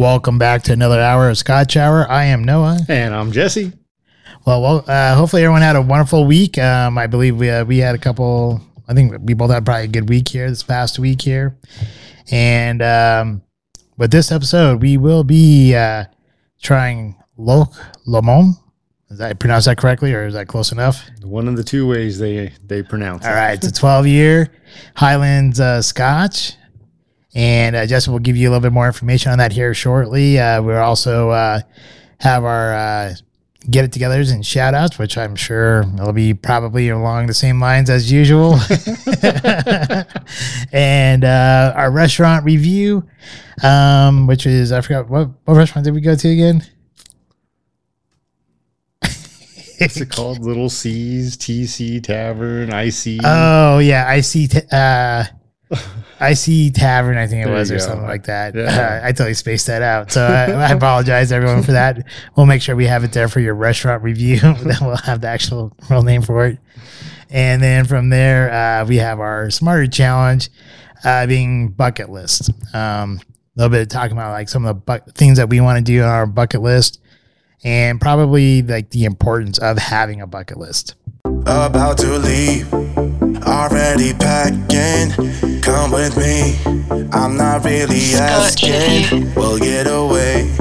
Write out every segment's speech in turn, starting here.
Welcome back to another hour of Scotch Hour. I am Noah. And I'm Jesse. Well, well uh, hopefully everyone had a wonderful week. Um, I believe we uh, we had a couple. I think we both had probably a good week here this past week here. And um, with this episode, we will be uh, trying Loch Lomond. Is that pronounce that correctly, or is that close enough? One of the two ways they they pronounce All it. right, it's a 12 year Highlands uh, Scotch. And uh, Jessica will give you a little bit more information on that here shortly. Uh, we'll also uh, have our uh, get it togethers and shout outs, which I'm sure will be probably along the same lines as usual. and uh, our restaurant review, um, which is, I forgot, what, what restaurant did we go to again? What's it called? Little C's, TC Tavern, IC. Oh, yeah. I see. T- uh, IC Tavern, I think it There was, or go. something like that. Yeah. Uh, I totally spaced that out. So I, I apologize, everyone, for that. We'll make sure we have it there for your restaurant review. then we'll have the actual real name for it. And then from there, uh, we have our Smarter Challenge uh, being bucket list. Um, a little bit of talking about like some of the bu- things that we want to do on our bucket list and probably like the importance of having a bucket list. About to leave, already packing. Come with me, I'm not really asking. We'll get away.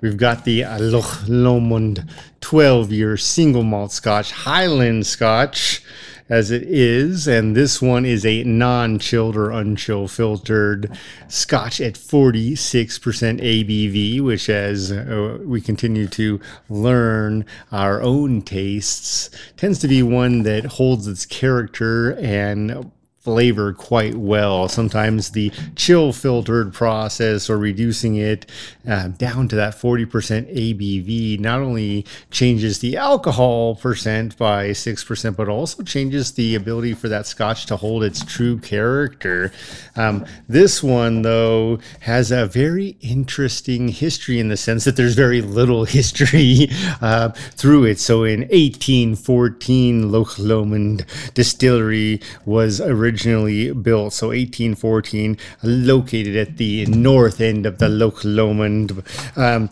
We've got the Loch Lomond 12 year single malt scotch, Highland scotch as it is. And this one is a non chilled or unchill filtered scotch at 46% ABV, which as uh, we continue to learn our own tastes, tends to be one that holds its character and flavor quite well. Sometimes the chill filtered process or reducing it uh, down to that 40% ABV not only changes the alcohol percent by 6%, but also changes the ability for that scotch to hold its true character. Um, this one, though, has a very interesting history in the sense that there's very little history uh, through it. So in 1814, Loch Lomond Distillery was originally built. So 1814, located at the north end of the Loch Lomond. Um,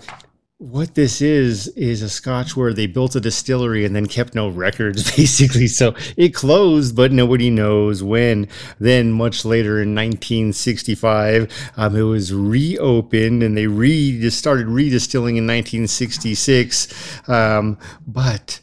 what this is is a scotch where they built a distillery and then kept no records basically so it closed but nobody knows when then much later in 1965 um, it was reopened and they re started redistilling in 1966 um, but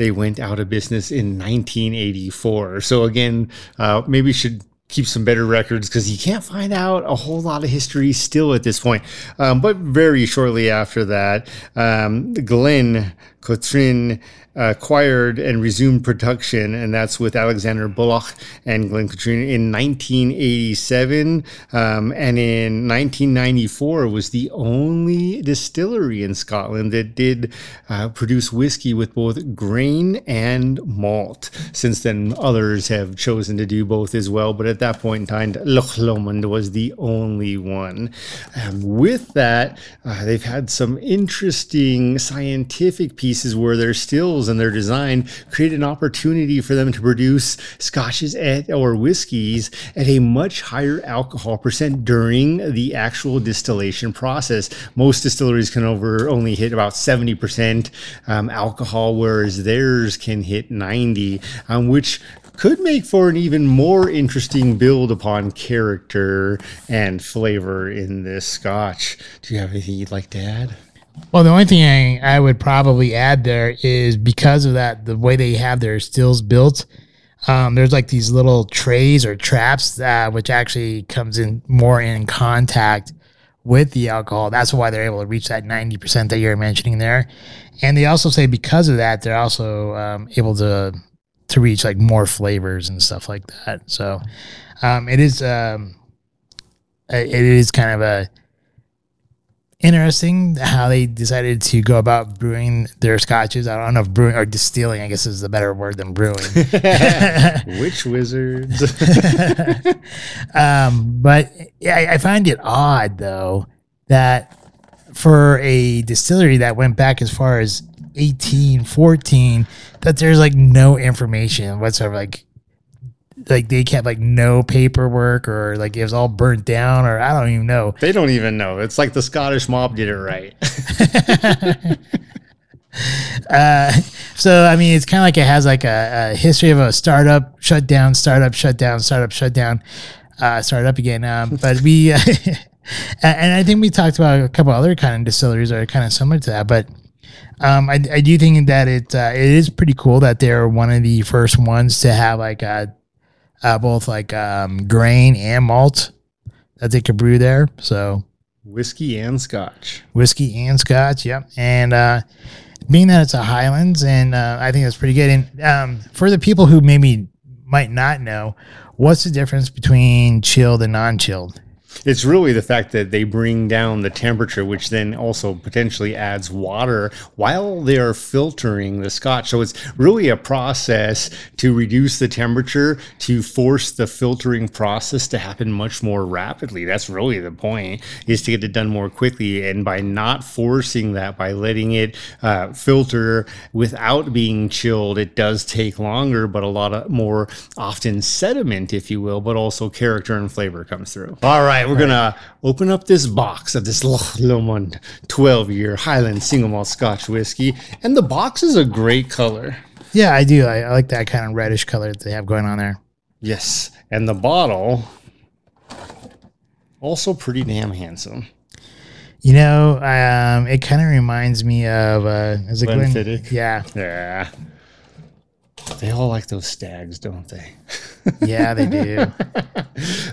they went out of business in 1984 so again uh, maybe should keep some better records because you can't find out a whole lot of history still at this point. Um, but very shortly after that, um, Glen Catrine acquired and resumed production, and that's with Alexander Bulloch and Glen Catrine in 1987. Um, and in 1994 was the only distillery in Scotland that did uh, produce whiskey with both grain and malt. Since then, others have chosen to do both as well, but at that point in time, Loch Lomond was the only one. Um, with that, uh, they've had some interesting scientific pieces where their stills and their design create an opportunity for them to produce scotches at, or whiskeys at a much higher alcohol percent during the actual distillation process. Most distilleries can over only hit about 70% um, alcohol, whereas theirs can hit 90, um, which could make for an even more interesting build upon character and flavor in this scotch. Do you have anything you'd like to add? Well, the only thing I, would probably add there is because of that, the way they have their stills built, um, there's like these little trays or traps, uh, which actually comes in more in contact with the alcohol. That's why they're able to reach that 90% that you're mentioning there. And they also say because of that, they're also um, able to to reach like more flavors and stuff like that. So um, it is um, it is kind of a interesting how they decided to go about brewing their scotches. I don't know if brewing or distilling, I guess is the better word than brewing. Witch wizards? um, but I, I find it odd though that for a distillery that went back as far as 18, 14, that there's like no information whatsoever. Like like they kept like no paperwork or like it was all burnt down or I don't even know. They don't even know. It's like the Scottish mob did it right. Uh, so I mean, it's kind of like it has like a, a history of a startup, shutdown, startup, shutdown, startup, shut down, uh, start up again. Um, but we, uh, and I think we talked about a couple other kind of distilleries that are kind of similar to that. But um, I, I do think that it uh, it is pretty cool that they're one of the first ones to have like a, uh, both like um, grain and malt that they could brew there. So Whiskey and scotch. whiskey and scotch. Yep. And uh, being that it's a Highlands, and uh, I think that's pretty good. And um, for the people who maybe might not know, what's the difference between chilled and non-chilled? It's really the fact that they bring down the temperature, which then also potentially adds water while they're filtering the scotch. So it's really a process to reduce the temperature to force the filtering process to happen much more rapidly. That's really the point, is to get it done more quickly. And by not forcing that, by letting it uh, filter without being chilled, it does take longer, but a lot of more often sediment, if you will, but also character and flavor comes through. All right, we're gonna open up this box of this Loch Lomond 12 year Highland single malt Scotch whiskey, and the box is a great color. Yeah, I do. I, I like that kind of reddish color that they have going on there. Yes, and the bottle also pretty damn handsome. You know, um, it kind of reminds me of uh, is it Glen? Glenfiddich? Yeah, Yeah. They all like those stags, don't they? yeah, they do.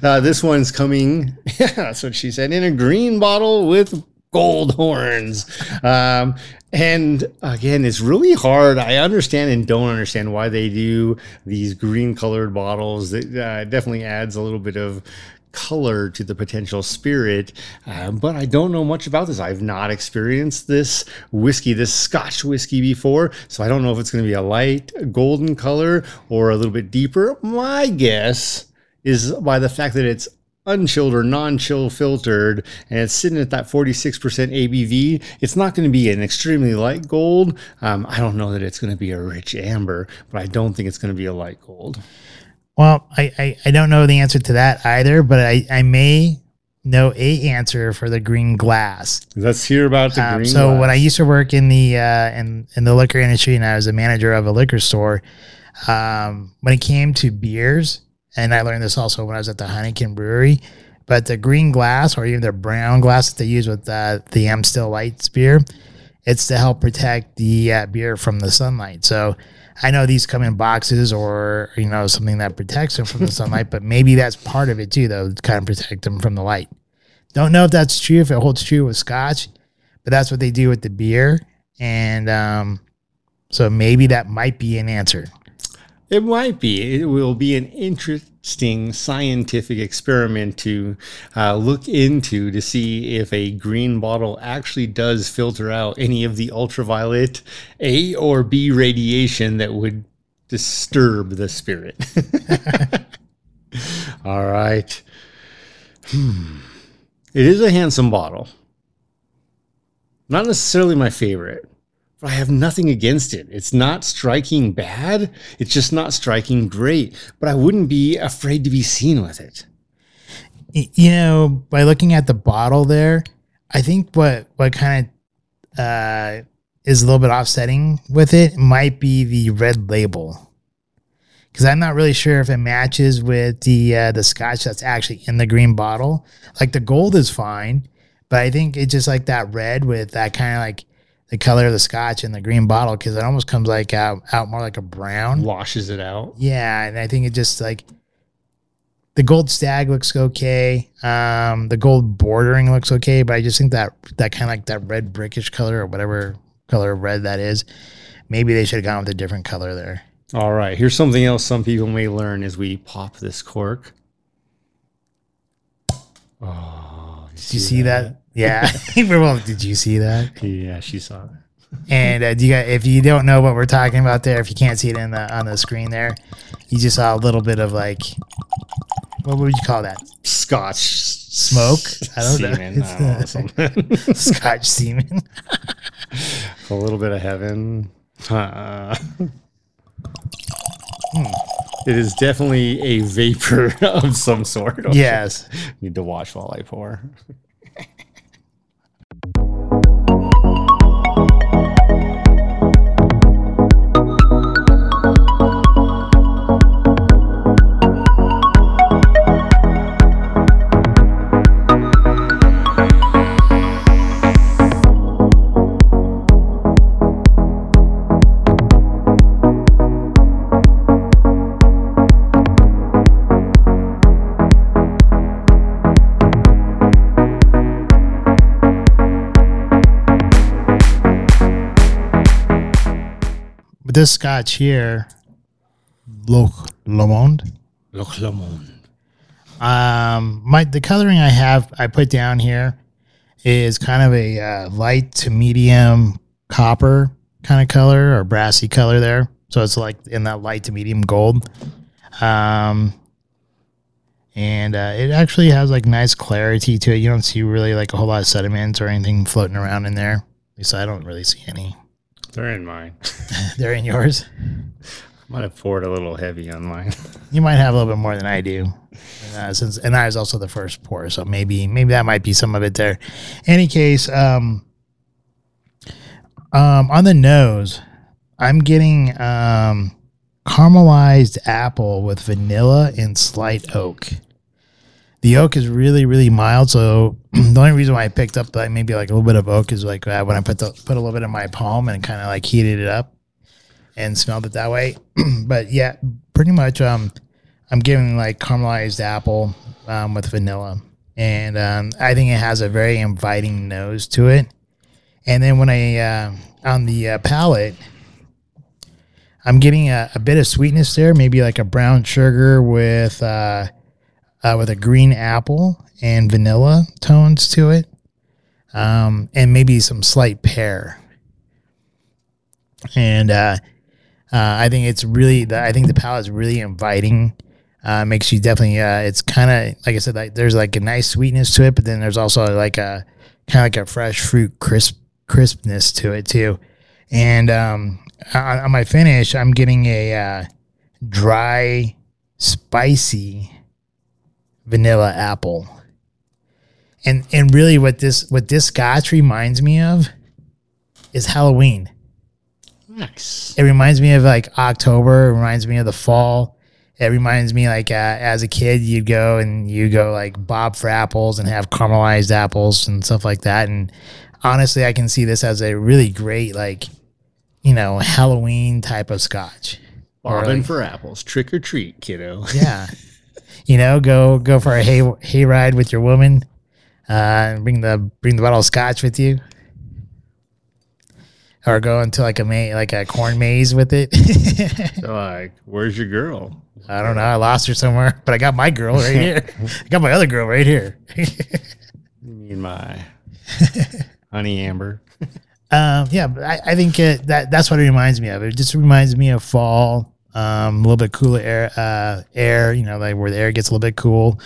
Uh, this one's coming, yeah, that's what she said, in a green bottle with gold horns. Um, and again, it's really hard. I understand and don't understand why they do these green colored bottles. It uh, definitely adds a little bit of color to the potential spirit. Um, but I don't know much about this. I've not experienced this whiskey, this Scotch whiskey before. So I don't know if it's going to be a light golden color or a little bit deeper. My guess is by the fact that it's unchilled or non-chill filtered and it's sitting at that 46% ABV, it's not going to be an extremely light gold. Um, I don't know that it's going to be a rich amber, but I don't think it's going to be a light gold. Well, I, I, I don't know the answer to that either, but I, I may know a answer for the green glass. Let's hear about the Um, green. so when I used to work in the uh, in in the liquor industry and I was a manager of a liquor store, um, when it came to beers, and I learned this also when I was at the Heineken Brewery, but the green glass or even the brown glass that they use with uh, the Amstel Lights beer, it's to help protect the uh, beer from the sunlight. So. I know these come in boxes or you know something that protects them from the sunlight, but maybe that's part of it too, though, to kind of protect them from the light. Don't know if that's true, if it holds true with Scotch, but that's what they do with the beer, and um, so maybe that might be an answer. It might be. It will be an interesting scientific experiment to uh, look into to see if a green bottle actually does filter out any of the ultraviolet A or B radiation that would disturb the spirit. All right. Hmm. It is a handsome bottle. Not necessarily my favorite I have nothing against it. It's not striking bad. It's just not striking great. But I wouldn't be afraid to be seen with it. You know, by looking at the bottle there, I think what what kind of uh, is a little bit offsetting with it might be the red label, because I'm not really sure if it matches with the uh, the Scotch that's actually in the green bottle. Like the gold is fine, but I think it's just like that red with that kind of like the color of the Scotch in the green bottle, because it almost comes like out out more like a brown. Washes it out. Yeah, and I think it just like the gold stag looks okay. Um, the gold bordering looks okay, but I just think that that kind of like that red brickish color or whatever color of red that is, maybe they should have gone with a different color there. All right. Here's something else some people may learn as we pop this cork. Oh, you see that? Yeah. well, did you see that? Yeah, she saw it. And uh, do you guys, if you don't know what we're talking about there, if you can't see it in the on the screen there, you just saw a little bit of like what would you call that? Scotch Smoke? I don't know. It's I don't know. Scotch semen. a little bit of heaven. Uh, It is definitely a vapor of some sort. Yes. Need to watch while I pour. This scotch here, Loch Lomond. Loch Lomond. Um, my the coloring I have I put down here is kind of a uh, light to medium copper kind of color or brassy color there. So it's like in that light to medium gold. Um, and uh, it actually has like nice clarity to it. You don't see really like a whole lot of sediments or anything floating around in there. At least I don't really see any. They're in mine. They're in yours. I might have poured a little heavy on mine. You might have a little bit more than I do, uh, since and I was also the first pour, so maybe maybe that might be some of it there. Any case, um, um, on the nose, I'm getting um, caramelized apple with vanilla and slight oak. The oak is really really mild, so the only reason why I picked up like maybe like a little bit of oak is like uh, when I put the put a little bit in my palm and kind of like heated it up and smelled it that way. but yeah, pretty much um I'm giving like caramelized apple um, with vanilla. And um, I think it has a very inviting nose to it. And then when I uh, on the uh, palate, I'm getting a, a bit of sweetness there, maybe like a brown sugar with uh, uh, with a green apple and vanilla tones to it, um, and maybe some slight pear. And uh, uh, I think it's really, the, I think the palate is really inviting. Uh, makes you definitely, uh, it's kind of like I said, like there's like a nice sweetness to it, but then there's also like a kind of like a fresh fruit crisp crispness to it too. And um, on, on my finish, I'm getting a uh, dry, spicy vanilla apple. And and really, what this what this scotch reminds me of is Halloween. Nice. It reminds me of like October. It reminds me of the fall. It reminds me like uh, as a kid, you'd go and you go like bob for apples and have caramelized apples and stuff like that. And honestly, I can see this as a really great like you know Halloween type of scotch. Bobbing like- for apples. Trick or treat, kiddo. yeah, you know, go go for a hay hay ride with your woman, uh, and bring the bring the bottle of scotch with you. Or go into like a ma- like a corn maze with it. So like, where's your girl? I don't know. I lost her somewhere, but I got my girl right here. I got my other girl right here. you mean my honey Amber. um, yeah, but I, I think it, that that's what it reminds me of. It just reminds me of fall. Um, a little bit cooler air, uh, air. You know, like where the air gets a little bit cool,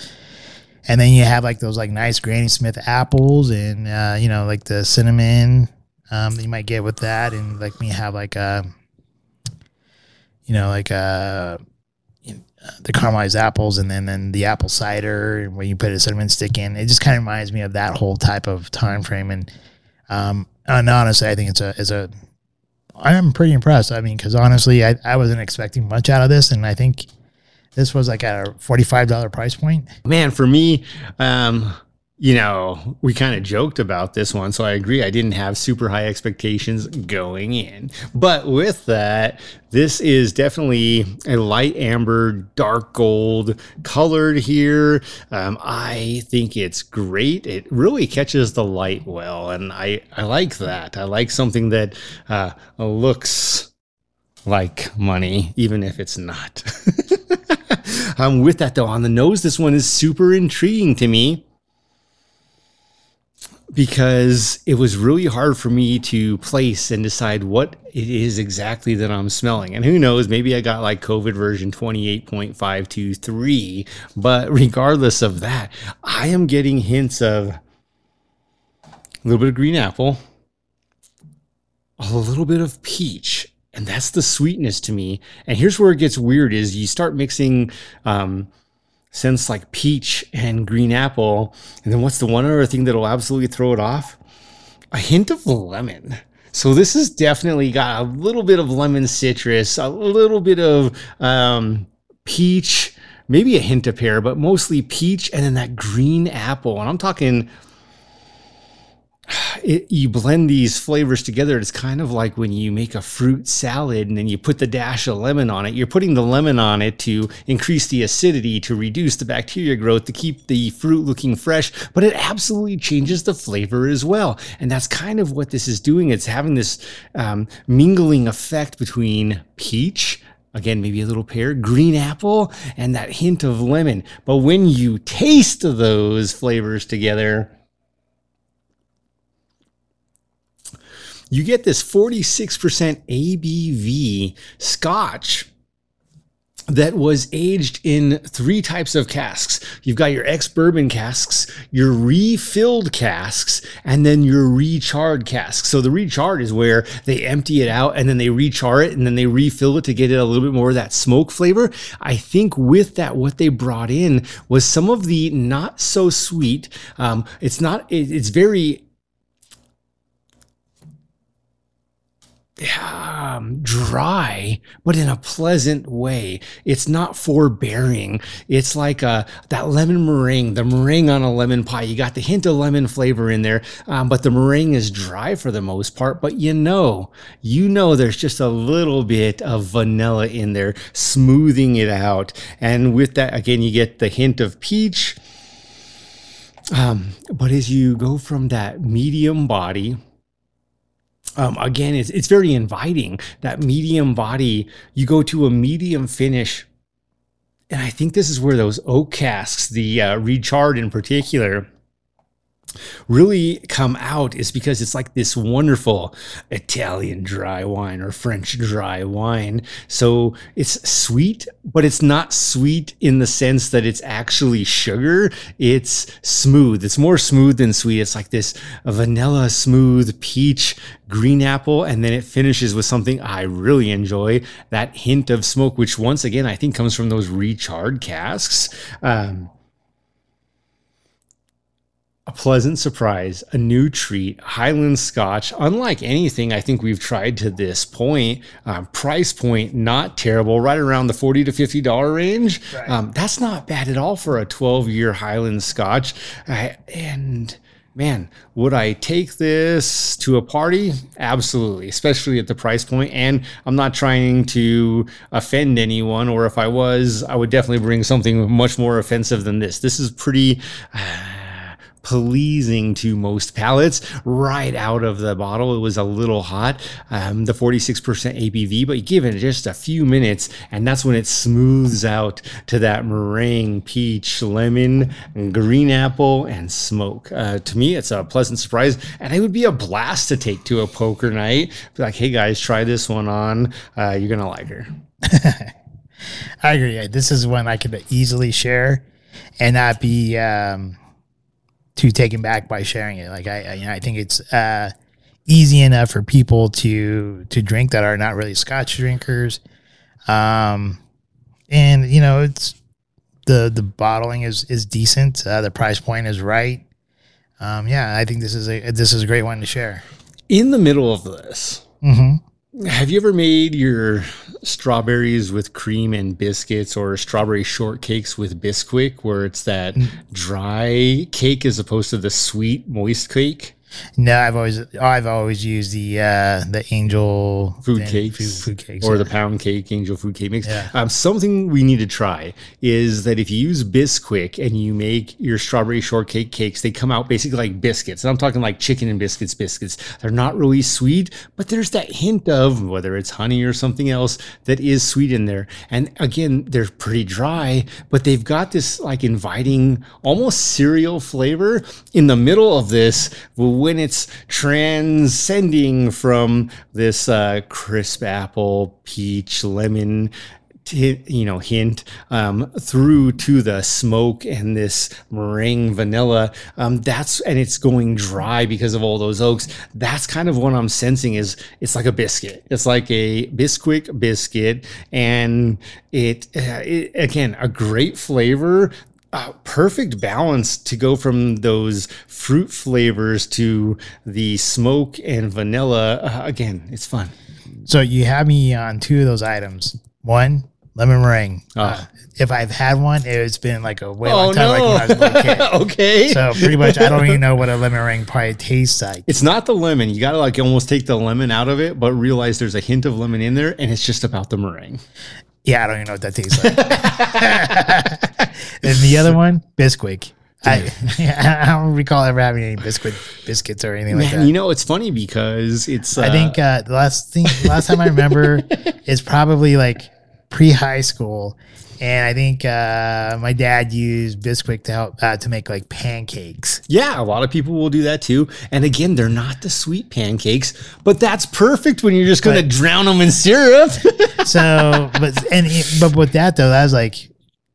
and then you have like those like nice Granny Smith apples, and uh, you know, like the cinnamon um, that you might get with that, and like me have like a, you know, like a the caramelized apples and then, then the apple cider when you put a cinnamon stick in. It just kind of reminds me of that whole type of time frame. And um and honestly i think it's a it's a i'm pretty impressed. I mean because honestly I, I wasn't expecting much out of this and i think this was like at a $45 price point. Man, for me, um, you know, we kind of joked about this one, so I agree. I didn't have super high expectations going in. But with that, this is definitely a light amber, dark gold colored here. Um, I think it's great. It really catches the light well, and I, I like that. I like something that uh, looks like money, even if it's not. um, with that, though, on the nose, this one is super intriguing to me because it was really hard for me to place and decide what it is exactly that I'm smelling. And who knows, maybe I got like COVID version 28.523. But regardless of that, I am getting hints of a little bit of green apple, a little bit of peach, and that's the sweetness to me. And here's where it gets weird: is you start mixing. Um, scents like peach and green apple. And then what's the one other thing that'll absolutely throw it off? A hint of lemon. So this has definitely got a little bit of lemon citrus, a little bit of um, peach, maybe a hint of pear, but mostly peach, and then that green apple. And I'm talking it, you blend these flavors together. It's kind of like when you make a fruit salad and then you put the dash of lemon on it. You're putting the lemon on it to increase the acidity, to reduce the bacteria growth, to keep the fruit looking fresh, but it absolutely changes the flavor as well. And that's kind of what this is doing. It's having this um, mingling effect between peach, Again, maybe a little pear, green apple, and that hint of lemon. But when you taste those flavors together, you get this 46% ABV scotch that was aged in three types of casks. You've got your ex bourbon casks, your refilled casks, and then your recharred casks. So the recharred is where they empty it out and then they rechar it and then they refill it to get it a little bit more of that smoke flavor. I think with that, what they brought in was some of the not so sweet. Um, it's not. it's very um, dry, but in a pleasant way. It's not forbearing. It's like a, uh, that lemon meringue, the meringue on a lemon pie. You got the hint of lemon flavor in there, um, but the meringue is dry for the most part. But you know, you know, there's just a little bit of vanilla in there, smoothing it out. And with that, again, you get the hint of peach. Um, but as you go from that medium body, um, again, it's, it's very inviting. That medium body, you go to a medium finish. And I think this is where those oak casks, the uh, in particular, really come out is because it's like this wonderful Italian dry wine or French dry wine. So it's sweet, but it's not sweet in the sense that it's actually sugar. It's smooth. It's more smooth than sweet. It's like this vanilla smooth peach green apple. And then it finishes with something I really enjoy that hint of smoke, which once again, I think comes from those recharred casks. Um, a pleasant surprise, a new treat, Highland Scotch, unlike anything I think we've tried to this point. Um, price point not terrible, right around the forty to fifty dollar range. Right. Um, that's not bad at all for a twelve year Highland Scotch. Uh, and man, would I take this to a party? Absolutely, especially at the price point. And I'm not trying to offend anyone, or if I was, I would definitely bring something much more offensive than this. This is pretty. Uh, pleasing to most palates right out of the bottle. It was a little hot, um, the 46% ABV, but you give it just a few minutes, and that's when it smooths out to that meringue, peach, lemon, green apple, and smoke. Uh, to me, it's a pleasant surprise, and it would be a blast to take to a poker night. Be like, hey guys, try this one on. Uh, you're gonna like her. I agree. This is one I could easily share and not be um, too taken back by sharing it. Like I, I, you know, I think it's uh, easy enough for people to to drink that are not really Scotch drinkers. Um, and you know, it's the the bottling is is decent. Uh, the price point is right. Um, yeah, I think this is a this is a great one to share. In the middle of this, mm-hmm. Have you ever made your strawberries with cream and biscuits or strawberry shortcakes with Bisquick where it's that mm. dry cake as opposed to the sweet moist cake? No, I've always I've always used the uh, the angel food cakes, food, food, cakes, or yeah. the pound cake angel food cake mix. Yeah. Um, something we need to try is that if you use Bisquick and you make your strawberry shortcake cakes, they come out basically like biscuits. And I'm talking like chicken and biscuits biscuits. They're not really sweet, but there's that hint of whether it's honey or something else that is sweet in there. And again, they're pretty dry, but they've got this like inviting, almost cereal flavor in the middle of this when it's transcending from this uh, crisp apple, peach, lemon t- you know hint um, through to the smoke and this meringue vanilla. Um, that's and it's going dry because of all those oaks. That's kind of what I'm sensing is it's like a biscuit. It's like a Bisquick biscuit, and it, uh, it again a great flavor uh, perfect balance to go from those fruit flavors to the smoke and vanilla. Uh, again, it's fun. So you have me on two of those items. One, lemon meringue. Oh. Uh, if I've had one, it's been like a way Oh, long time, like when I was a kid. okay. So pretty much, I don't even know what a lemon meringue probably tastes like. it's not the lemon. You got to like almost take the lemon out of it, but realize there's a hint of lemon in there, and it's just about the meringue. Yeah, I don't even know what that tastes like. and the other one, Bisquick. I, I don't recall ever having any Bisquick biscuits or anything like that. you know it's funny because it's. Uh, I think uh, the last thing, last time I remember is probably like pre high school, and I think uh, my dad used Bisquick to help uh, to make like pancakes. Yeah, a lot of people will do that too. And again, they're not the sweet pancakes, but that's perfect when you're just going to drown them in syrup. So, but and but with that though, that was like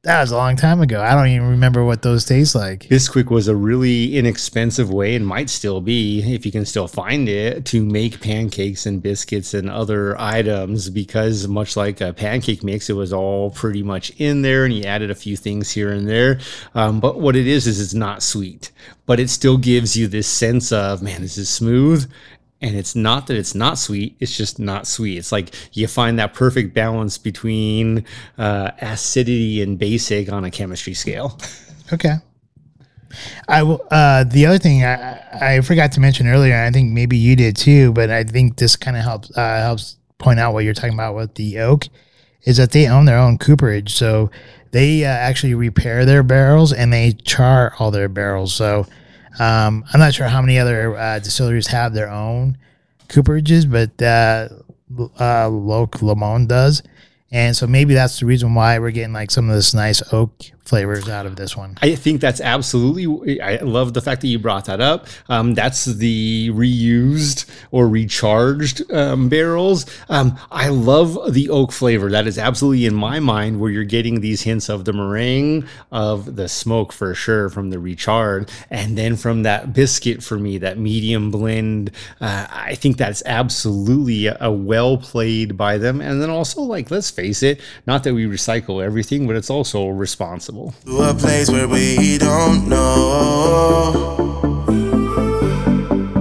that was a long time ago. I don't even remember what those taste like. Bisquick was a really inexpensive way and might still be, if you can still find it, to make pancakes and biscuits and other items because, much like a pancake mix, it was all pretty much in there and you added a few things here and there. Um, but what it is, is it's not sweet, but it still gives you this sense of, man, this is smooth. And it's not that it's not sweet, it's just not sweet. It's like you find that perfect balance between uh, acidity and basic on a chemistry scale. Okay. I will. Uh, the other thing I, I forgot to mention earlier, I think maybe you did too, but I think this kind of helps uh, helps point out what you're talking about with the oak, is that they own their own cooperage, so they uh, actually repair their barrels and they char all their barrels. So um, I'm not sure how many other uh, distilleries have their own cooperages, but uh, uh, Loch Lomond does. And so maybe that's the reason why we're getting like some of this nice oak flavors out of this one. I think that's absolutely. I love the fact that you brought that up. Um, that's the reused or recharged um, barrels. Um, I love the oak flavor. That is absolutely in my mind where you're getting these hints of the meringue, of the smoke for sure from the recharred, and then from that biscuit for me, that medium blend. Uh, I think that's absolutely a, a well played by them. And then also, like, let's face it, not that we recycle everything, but it's also responsible. To a place where we don't know.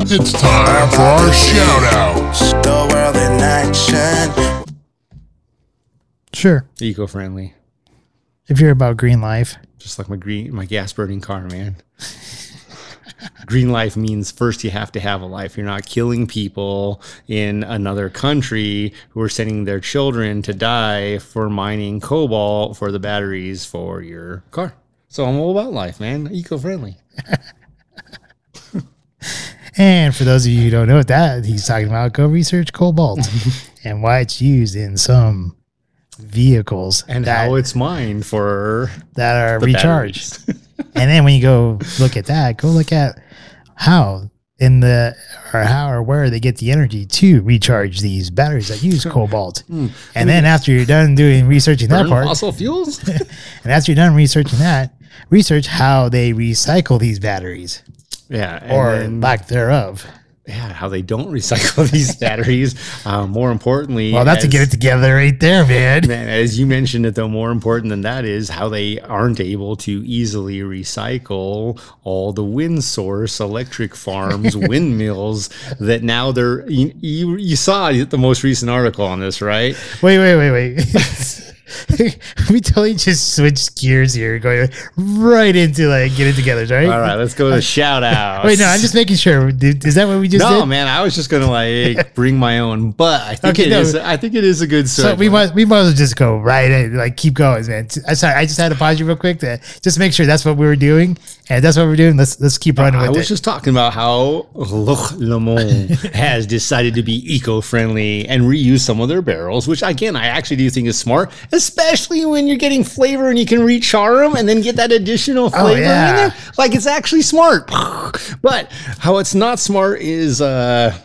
It's time for our shout outs. The world in action. Sure. Eco friendly. If you're about green life, just like my green my gas burning car man green life means first you have to have a life. You're not killing people in another country who are sending their children to die for mining cobalt for the batteries for your car. So i'm all about life man. Eco-friendly. And for those of you who don't know what that he's talking about, go research cobalt and why it's used in some vehicles and that, how it's mined for that are recharged. and then when you go look at that, go look at how in the or how or where they get the energy to recharge these batteries that use cobalt. Hmm. and then after you're done doing researching that part, fossil fuels and after you're done researching that, research how they recycle these batteries yeah or then- lack thereof. Yeah, how they don't recycle these batteries. Uh, more importantly, Well, that's to get it together right there, man. Man, as you mentioned it, though, more important than that is how they aren't able to easily recycle all the wind source electric farms, windmills that now they're. You, you, you saw the most recent article on this, right? Wait, wait, wait, wait. we totally just switched gears here, going right into like get it together, right? All right, let's go to a shout out. Wait, no, I'm just making sure. Is that what we just No, did? man, I was just gonna like bring my own, but I think Okay, it no. is- I think it is a good. So we must we might as well just go right in, like keep going, man. I uh, sorry, I just had to pause you real quick to just make sure that's what we were doing, and that's what we're doing. Let's let's keep running I with was it. just talking about how Loch Lomond has decided to be eco-friendly and reuse some of their barrels, which again I actually do think is smart, especially when you're getting flavor and you can rechar them and then get that additional flavor oh, yeah. in there. Like it's actually smart. But how it's not smart is uh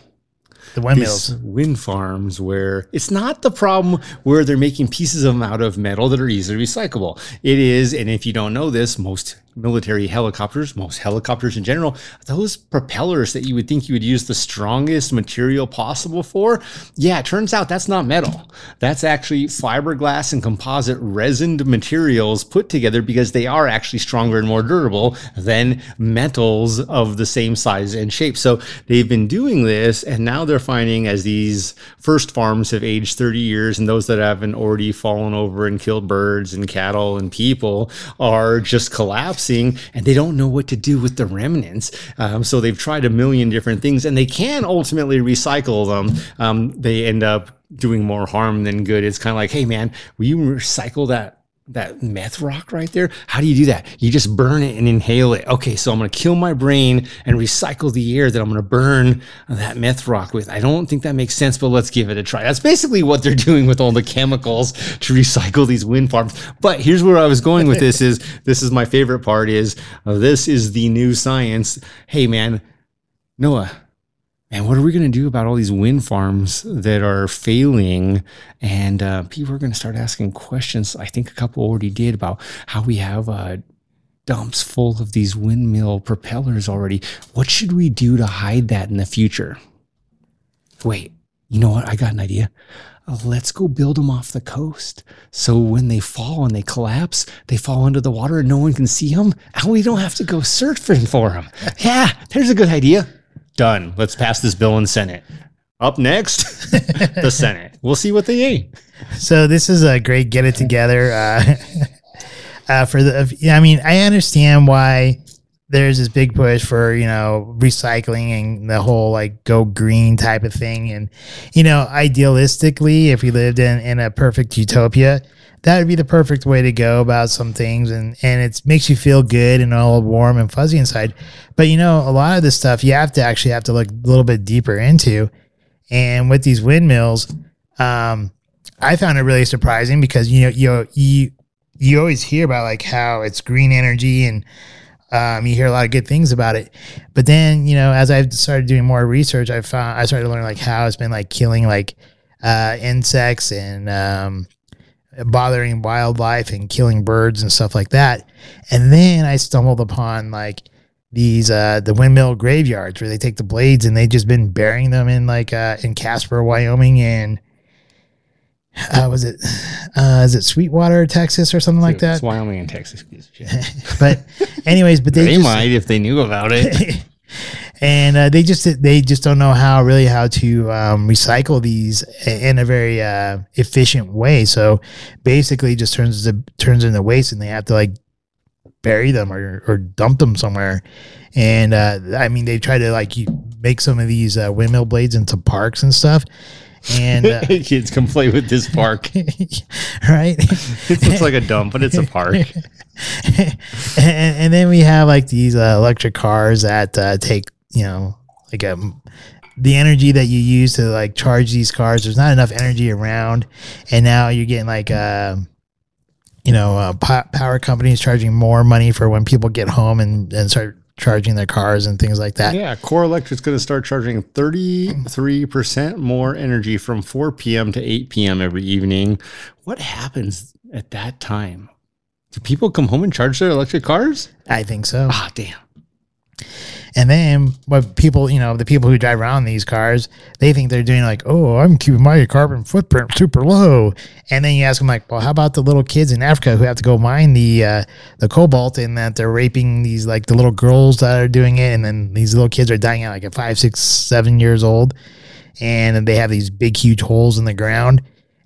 The windmills. wind farms where it's not the problem where they're making pieces of them out of metal that are easily recyclable. It is, and if you don't know this, most military helicopters, most helicopters in general, those propellers that you would think you would use the strongest material possible for, yeah, it turns out that's not metal. That's actually fiberglass and composite resined materials put together because they are actually stronger and more durable than metals of the same size and shape. So they've been doing this, and now they're finding as these first farms have aged 30 years, and those that haven't already fallen over and killed birds and cattle and people are just collapsing and they don't know what to do with the remnants. Um, so they've tried a million different things and they can ultimately recycle them. Um, they end up doing more harm than good. It's kind of like, hey man, will you recycle that that meth rock right there. How do you do that? You just burn it and inhale it. Okay, so I'm to kill my brain and recycle the air that I'm to burn that meth rock with. I don't think that makes sense, but let's give it a try. That's basically what they're doing with all the chemicals to recycle these wind farms. But here's where I was going with this is this is my favorite part is uh, this is the new science. Hey man, Noah, and what are we going to do about all these wind farms that are failing? And uh, people are going to start asking questions. I think a couple already did about how we have uh, dumps full of these windmill propellers already. What should we do to hide that in the future? Wait, you know what? I got an idea. Uh, let's go build them off the coast. So when they fall and they collapse, they fall into the water and no one can see them. And we don't have to go surfing for them. Yeah, there's a good idea. Done. Let's pass this bill in Senate. Up next, the Senate. We'll see what they eat. So this is a great get it together. Uh, uh, for the, I mean, I understand why there's this big push for you know recycling and the whole like go green type of thing, and you know, idealistically, if we lived in in a perfect utopia, that would be the perfect way to go about some things, and and it makes you feel good and all warm and fuzzy inside. But you know, a lot of this stuff you have to actually have to look a little bit deeper into, and with these windmills, um, I found it really surprising because you know you you you always hear about like how it's green energy and um, you hear a lot of good things about it, but then you know as I've started doing more research, I found I started to learn like how it's been like killing like uh, insects and um, bothering wildlife and killing birds and stuff like that. And then I stumbled upon like these uh the windmill graveyards where they take the blades and they've just been burying them in like uh in Casper, Wyoming and uh was it uh is it Sweetwater, Texas or something like that? It's Wyoming and Texas. piece of shit. But anyways, but they, They just, might if they knew about it. and uh, they just they just don't know how really how to um, recycle these in a very uh, efficient way. So basically, just turns to, turns into waste, and they have to like bury them or, or dump them somewhere. And uh, I mean, they try to like make some of these uh, windmill blades into parks and stuff. And uh, Kids come play with this park. right, It looks like a dump, but it's a park. and, and then we have like these uh, electric cars that uh, take you know like um the energy that you use to like charge these cars there's not enough energy around and now you're getting like uh you know uh, po- power companies charging more money for when people get home and, and start charging their cars and things like that Yeah, Core Electric's going to start charging 33% more energy from 4 p.m. to 8 p.m. every evening. What happens at that time? Do people come home and charge their electric cars? i think so Ah, damn. And then what people, you know, the people who drive around these cars, they think they're doing like, oh, I'm keeping my carbon footprint super low. And then you ask them like, well, how about the little kids in Africa who have to go mine the uh, the cobalt and that they're raping these like the little girls that are doing it, and then these little kids are dying at like at five, six, seven years old, and then they have these big huge holes in the ground.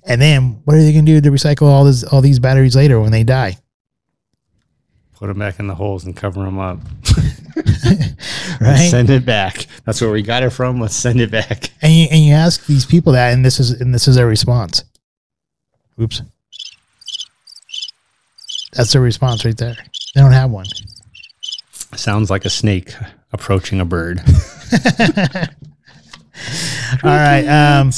And then what are they going to do to recycle all this all these batteries later when they die? Put them back in the holes and cover them up. Right? Send it back. That's where we got it from. Let's send it back. and you, and you ask these people that, and this is and this is their response. Oops, that's their response right there. They don't have one. Sounds like a snake approaching a bird. All right. Um,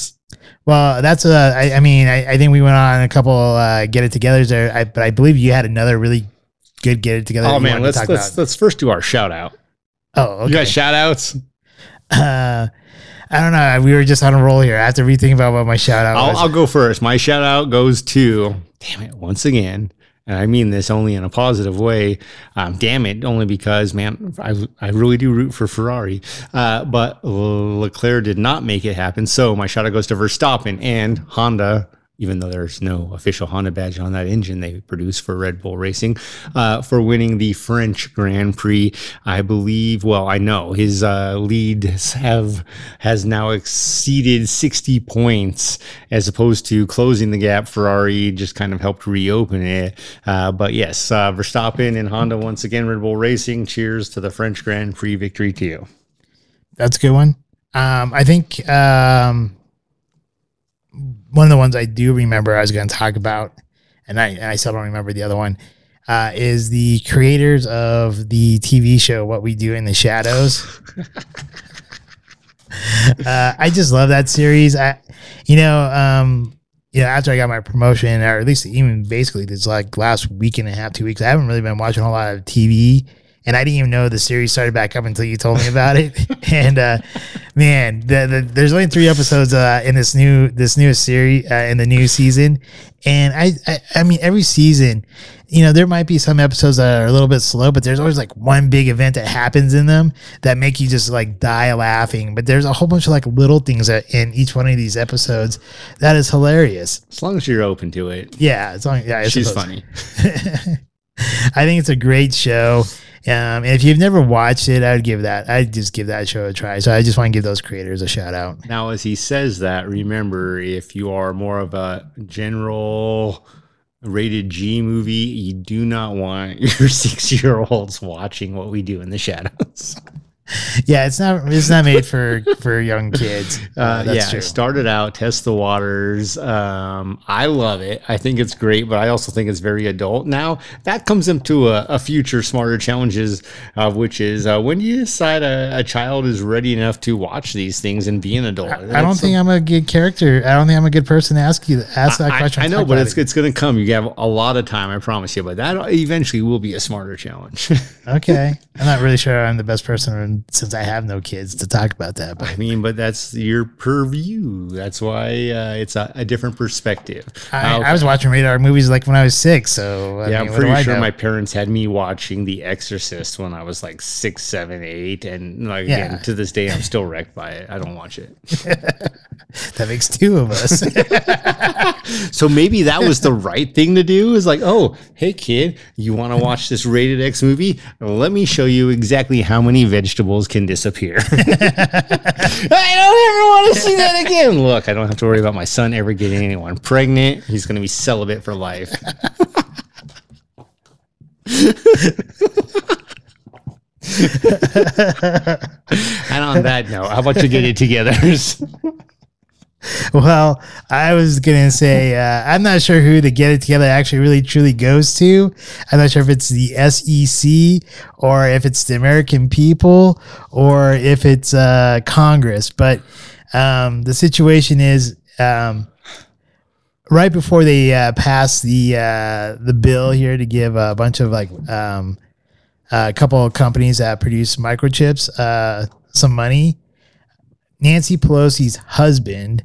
well, that's uh, I, I mean, I, I think we went on a couple uh, get it togethers there, I, but I believe you had another really good get it together. oh man, let's talk let's about. let's first do our shout out. Oh, You got shout outs? Uh, I don't know. We were just on a roll here. I have to rethink about what my shout out I'll. I'll go first. My shout out goes to, damn it, once again, and I mean this only in a positive way. Um, damn it, only because, man, I, I really do root for Ferrari. Uh, but Leclerc did not make it happen. So my shout out goes to Verstappen and Honda. Even though there's no official Honda badge on that engine they produce for Red Bull Racing, uh, for winning the French Grand Prix, I believe. Well, I know his uh, leads have has now exceeded 60 points, as opposed to closing the gap. Ferrari just kind of helped reopen it. Uh, but yes, uh, Verstappen and Honda once again, Red Bull Racing. Cheers to the French Grand Prix victory to you. That's a good one. Um, I think um, one of the ones I do remember I was going to talk about, and I and I still don't remember the other one, uh, is the creators of the TV show What We Do in the Shadows. uh, I just love that series. I, you know, um, you know, after I got my promotion, or at least even basically this like last week and a half, two weeks, I haven't really been watching a whole lot of TV. And I didn't even know the series started back up until you told me about it. and uh, man, the, the, there's only three episodes uh, in this new this newest series uh, in the new season, and I, I I mean every season, you know, there might be some episodes that are a little bit slow, but there's always like one big event that happens in them that make you just like die laughing. But there's a whole bunch of like little things that in each one of these episodes that is hilarious. As long as you're open to it, Yeah, it's on. Yeah, I she's suppose. funny. I think it's a great show. Um, and if you've never watched it, I'd give that. I'd just give that show a try. So I just want to give those creators a shout out. Now, as he says that, remember if you are more of a general rated G movie, you do not want your six year olds watching what we do in the shadows. Yeah, it's not. It's not made for for young kids. Uh, that's yeah, true. start it out, test the waters. Um, I love it. I think it's great, but I also think it's very adult. Now that comes into a, a future smarter challenges, uh, which is uh, when do you decide a, a child is ready enough to watch these things and be an adult? I don't think I'm a good character. I don't think I'm a good person to ask you ask that I, question. I know, but it's it. it's going to come. You have a lot of time, I promise you. But that eventually will be a smarter challenge. okay. I'm not really sure I'm the best person since I have no kids to talk about that. But I mean, but that's your purview. That's why uh, it's a, a different perspective. I, Uh, I was watching radar movies like when I was six. So I yeah, mean, I'm pretty sure my parents had me watching The Exorcist when I was like six, seven, eight, and like Yeah. again to this day, I'm still wrecked by it. I don't watch it. that makes two of us. So maybe that was the right thing to do. Is like, oh, hey kid, you want to watch this rated X movie? Let me show you exactly how many vegetables can disappear. I don't ever want to see that again. Look, I don't have to worry about my son ever getting anyone pregnant. He's going to be celibate for life. and on that note, how about you get it together? Well, I was gonna say uh, I'm not sure who the Get It Together actually really truly goes to. I'm not sure if it's the SEC or if it's the American people or if it's uh, Congress. But um, the situation is um, right before they uh, pass the uh, the bill here to give a bunch of like um, a couple of companies that produce microchips uh, some money. Nancy Pelosi's husband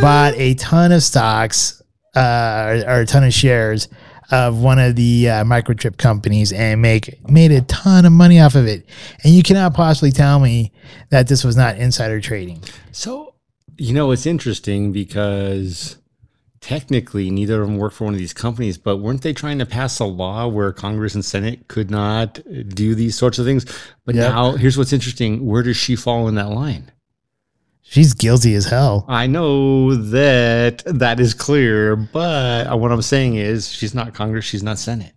bought a ton of stocks uh, or, or a ton of shares of one of the uh, microchip companies and make made a ton of money off of it. And you cannot possibly tell me that this was not insider trading. So, you know, it's interesting because technically neither of them work for one of these companies, but weren't they trying to pass a law where Congress and Senate could not do these sorts of things? But Yep. now, here's what's interesting where does she fall in that line? She's guilty as hell. I know that that is clear, but uh, what I'm saying is she's not Congress, she's not Senate.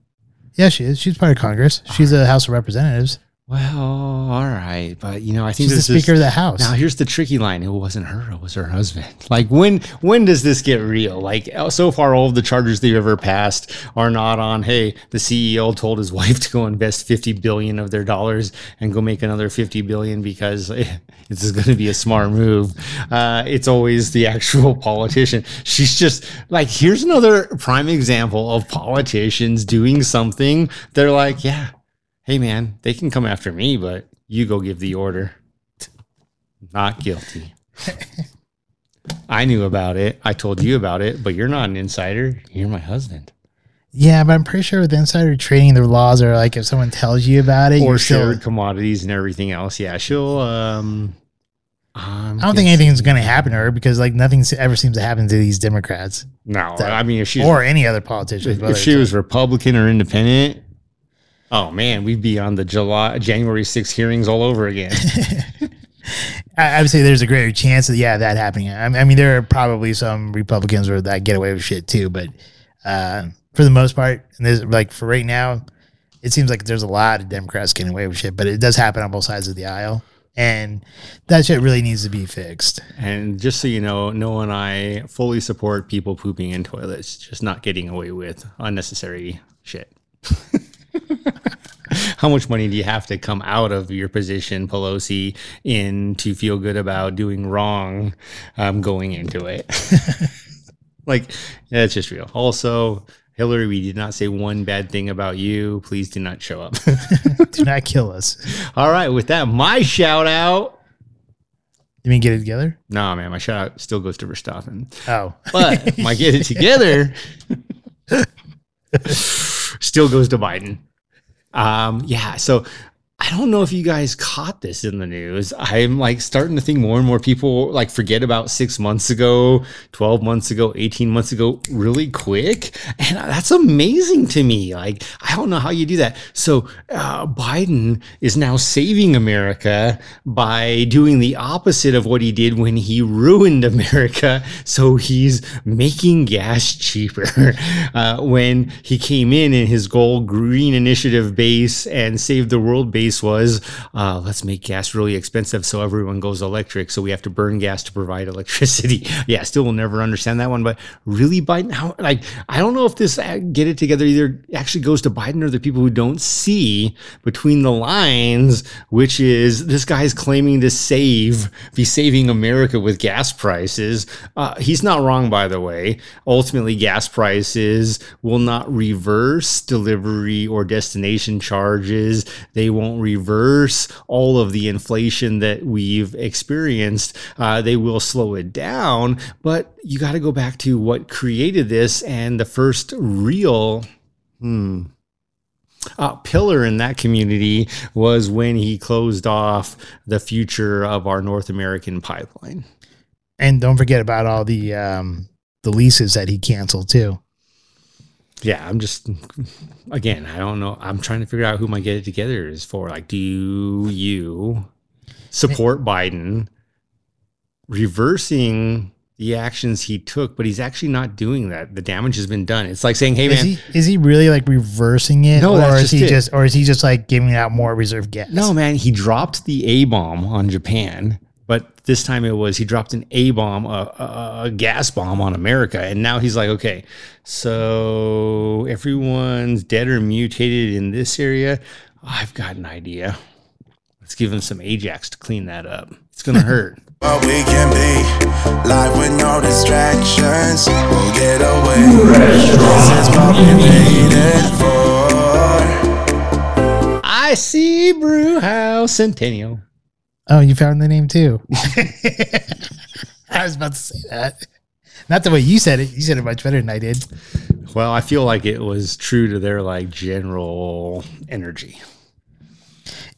Yeah, she is. She's part of Congress. She's a House of Representatives. Well, all right, but you know, I think She's the this Speaker of the House. Now here's the tricky line. It wasn't her. It was her husband. Like when when does this get real? Like so far, all of the charges they've ever passed are not on. Hey, the CEO told his wife to go invest fifty billion of their dollars and go make another fifty billion because this is going to be a smart move. Uh, it's always the actual politician. She's just like here's another prime example of politicians doing something. They're like, yeah, hey man, they can come after me, but you go give the order. Not guilty. I knew about it. I told you about it, but you're not an insider. You're my husband. Yeah, but I'm pretty sure with insider trading, the laws are like if someone tells you about it, Or you're still. shared commodities and everything else. Yeah, she'll. Um, I'm I don't think anything's going to happen to her because like nothing ever seems to happen to these Democrats No, I mean if she's or any other politician, if, if she was Republican or Independent, oh man, we'd be on the July January 6th hearings all over again. I, would say there's a greater chance that yeah that happening. I, I mean, there are probably some Republicans where that get away with shit too, but uh, for the most part, and there's like for right now, it seems like there's a lot of Democrats getting away with shit, but it does happen on both sides of the aisle, and that shit really needs to be fixed. And just so you know, Noah and I fully support people pooping in toilets, just not getting away with unnecessary shit. How much money do you have to come out of your position, Pelosi, in to feel good about doing wrong um, going into it? like, yeah, it's just real. Also, Hillary, we did not say one bad thing about you. Please do not show up. Do not kill us. All right, with that, my shout out. You mean get it together? No, man, my shout out still goes to Verstappen. Oh, But my get it together still goes to Biden. Um, yeah, so I don't know if you guys caught this in the news. I'm like starting to think more and more people like forget about six months ago, 12 months ago, 18 months ago really quick. And that's amazing to me. Like, I don't know how you do that. So, uh, Biden is now saving America by doing the opposite of what he did when he ruined America. So, he's making gas cheaper. Uh, when he came in and his goal, green initiative base and save the world base was uh, let's make gas really expensive so everyone goes electric. So we have to burn gas to provide electricity. yeah, still will never understand that one. But really, Biden, how, like, I don't know if this uh, get it together either actually goes to Biden or the people who don't see between the lines, which is this guy's claiming to save, be saving America with gas prices. Uh, he's not wrong, by the way. Ultimately, gas prices will not reverse delivery or destination charges. They won't reverse all of the inflation that we've experienced. Uh, they will slow it down, but you got to go back to what created this and the first real. Hmm, uh, pillar in that community was when he closed off the future of our North American pipeline. and don't forget about all the um, the leases that he canceled too. Yeah, I'm just again, I don't know. I'm trying to figure out who my get it together is for. Like, do you support Biden reversing the actions he took, but he's actually not doing that. The damage has been done. It's like saying, "Hey, Is man, he is he really like reversing it, No, or is he it. just or is he just like giving out more reserve gas? No, man, he dropped the A bomb on Japan, this time it was he dropped an A bomb, a, a, a gas bomb on America, and now he's like, okay, so everyone's dead or mutated in this area. I've got an idea. Let's give him some Ajax to clean that up. It's gonna hurt. But we can be live with no distractions. We'll get away. This is what we waited for. IC Brewhouse Centennial. Oh, you found the name too. I was about to say that. Not the way you said it. You said it much better than I did. Well, I feel like it was true to their like general energy.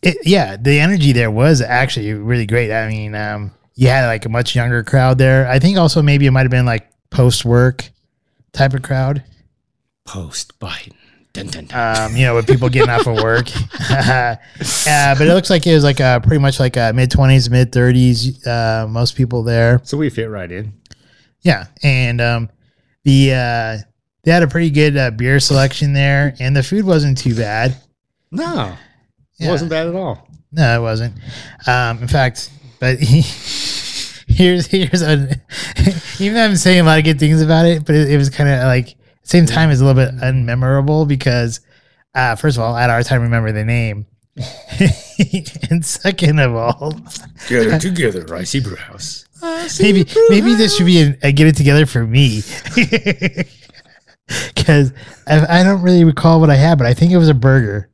It, yeah, the energy there was actually really great. I mean, um, you had like a much younger crowd there. I think also maybe it might have been like post work type of crowd. Post Biden. Dun, dun, dun. Um, you know, with people getting off of work. uh, but it looks like it was like uh, pretty much like uh, mid twenties, mid thirties. Uh, most people there. so we fit right in. Yeah, and um, the uh, they had a pretty good uh, beer selection there, and the food wasn't too bad. No, it Yeah. wasn't bad at all. No, it wasn't. Um, in fact, but here's here's a even though I'm saying a lot of good things about it, but it, it was kind of like same time is a little bit unmemorable because uh, first of all, I had a hard time remembering the name, and second of all, together, together, IC Brewhouse. maybe maybe this should be a, a get it together for me because I, I don't really recall what I had, but I think it was a burger.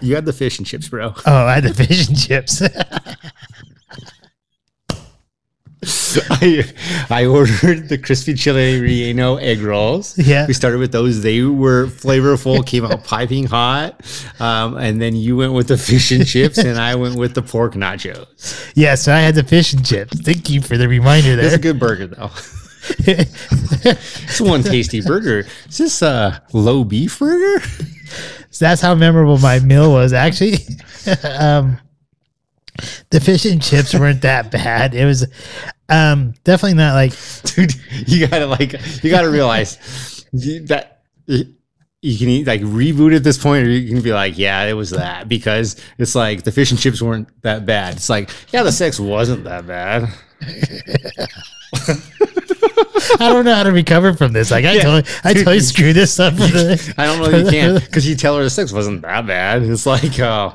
You had the fish and chips, bro. Oh, I had the fish and chips. I I ordered the crispy chili relleno egg rolls. Yeah. we started with those. They were flavorful, came out piping hot. Um, and then you went with the fish and chips, and I went with the pork nachos. Yeah, so I had the fish and chips. Thank you for the reminder It's a good burger, though. It's one tasty burger. Is this a low beef burger? So that's how memorable my meal was actually. um, the fish and chips weren't that bad. It was um, definitely not like dude you gotta like you gotta realize that you can like reboot at this point or you can be like yeah it was that because it's like the fish and chips weren't that bad it's like yeah the sex wasn't that bad I don't know how to recover from this. Like I Yeah. totally, I totally screwed this up. The, i don't know you can't because you tell her the sex wasn't that bad it's like oh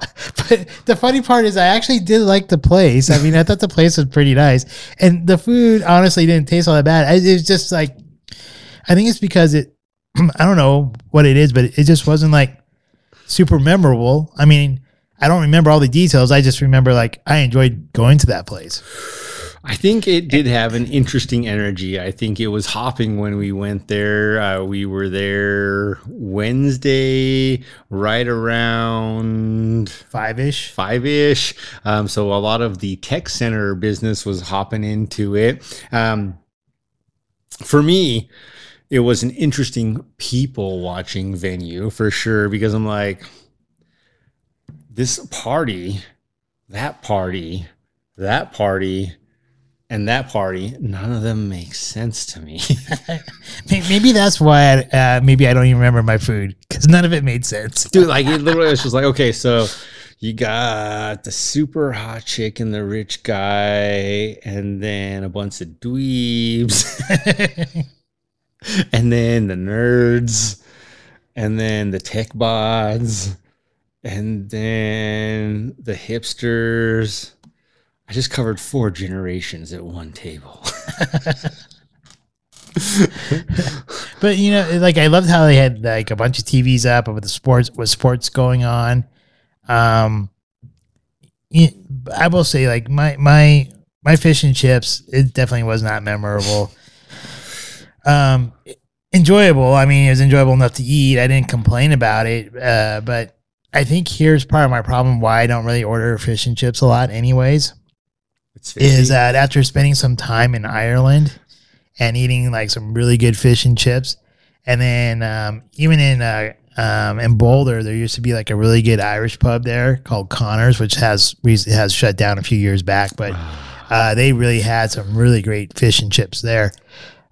But the funny part is, I actually did like the place. I mean, I thought the place was pretty nice, and the food honestly didn't taste all that bad. I, it was just like, I think it's because it, I don't know what it is, but it just wasn't like super memorable. I mean, I don't remember all the details. I just remember like I enjoyed going to that place. I think it did have an interesting energy. I think it was hopping when we went there. Uh, we were there Wednesday, right around Five ish. five ish. Um, so a lot of the tech center business was hopping into it. Um, for me, it was an interesting people watching venue for sure because I'm like, this party, that party, that party, and that party, none of them make sense to me. Maybe that's why. I, uh, maybe I don't even remember my food because none of it made sense. dude like it literally was just like okay so you got the super hot chick and the rich guy and then a bunch of dweebs and then the nerds and then the tech bods and then the hipsters i just covered four generations at one table But you know, like I loved how they had like a bunch of TVs up with the sports with sports going on. Um, I will say, like my my my fish and chips, it definitely was not memorable. Um, enjoyable. I mean, it was enjoyable enough to eat. I didn't complain about it. Uh, but I think here's part of my problem why I don't really order fish and chips a lot, anyways is that after spending some time in Ireland and eating like some really good fish and chips, and then um, even in uh, um, in Boulder, there used to be like a really good Irish pub there called Connors, which has has shut down a few years back, but uh, they really had some really great fish and chips there.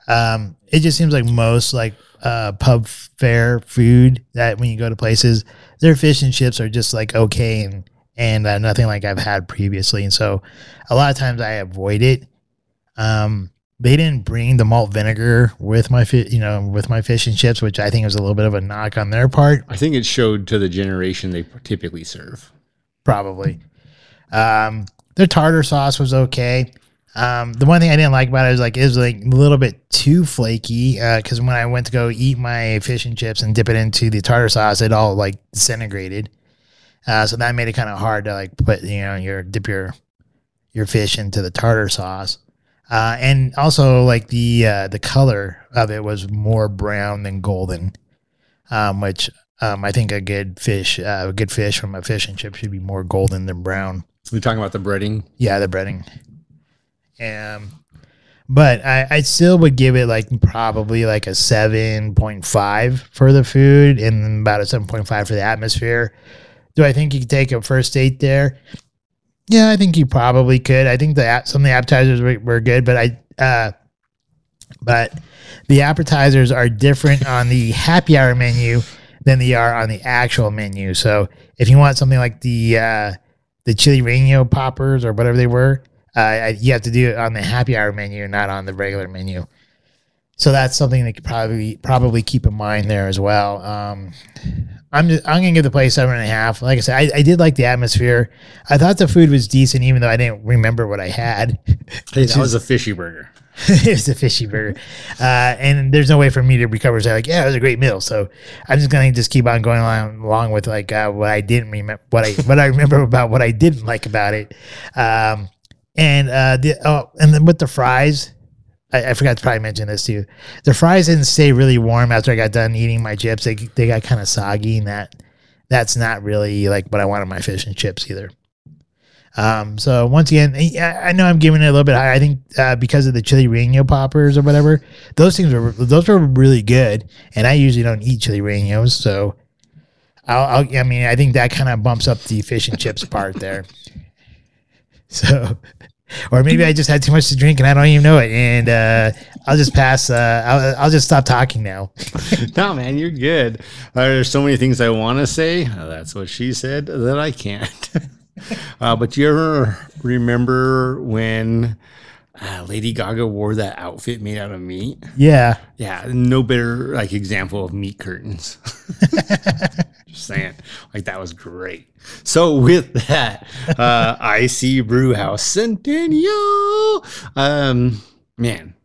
Um, it just seems like most like uh, pub fare food that when you go to places, their fish and chips are just like okay and and uh, nothing like I've had previously. And so a lot of times I avoid it. Um, they didn't bring the malt vinegar with my fi- you know with my fish and chips, which I think was a little bit of a knock on their part. i think it showed to the generation they typically serve probably. Um, their tartar sauce was okay. Um, the one thing I didn't like about it was like it was like a little bit too flaky because when I went to go eat my fish and chips and dip it into the tartar sauce, it all like disintegrated. Uh, so that made it kind of hard to like put you know your dip your your fish into the tartar sauce. Uh, and also like the uh, the color of it was more brown than golden, um, which um, I think a good fish, uh, a good fish from a fish and chip should be more golden than brown. we're talking about the breading Yeah, the breading. Um, but I, I still would give it like probably like a seven point five for the food and about a seven point five for the atmosphere. Do I think you could take a first date there? Yeah, I think you probably could. I think the some of the appetizers were, were good, but I uh, but the appetizers are different on the happy hour menu than they are on the actual menu. So if you want something like the uh, the chili reno poppers or whatever they were, uh, you have to do it on the happy hour menu, not on the regular menu. So that's something that could probably probably keep in mind there as well. Um, I'm just, I'm gonna give the place seven and a half. Like I said, I, I did like the atmosphere. I thought the food was decent, even though I didn't remember what I had. hey that was a fishy burger it was a fishy burger, uh, and there's no way for me to recover. Say like, yeah, it was a great meal. So I'm just gonna just keep on going along, along with like uh, what I didn't remember, what I what I remember about what I didn't like about it. Um, And uh, the oh, and then with the fries, I, I forgot to probably mention this too. The fries didn't stay really warm after I got done eating my chips. They they got kind of soggy, and that that's not really like what I wanted my fish and chips either. Um, so once again, I, know I'm giving it a little bit higher. I think uh, because of the chili reno poppers or whatever, those things were those were really good. And I usually don't eat chili renos, so I'll, I'll I mean I think that kind of bumps up the fish and chips part there. So, or maybe I just had too much to drink and I don't even know it, and uh, I'll just pass. Uh, I'll, I'll just stop talking now. no, man, you're good. Uh, there's so many things I want to say. Uh, that's what she said that I can't. uh, but you ever remember when uh, Lady Gaga wore that outfit made out of meat? Yeah, Yeah, no better like example of meat curtains. Just saying, like that was great. So with that, uh, IC Brewhouse Centennial, um, man,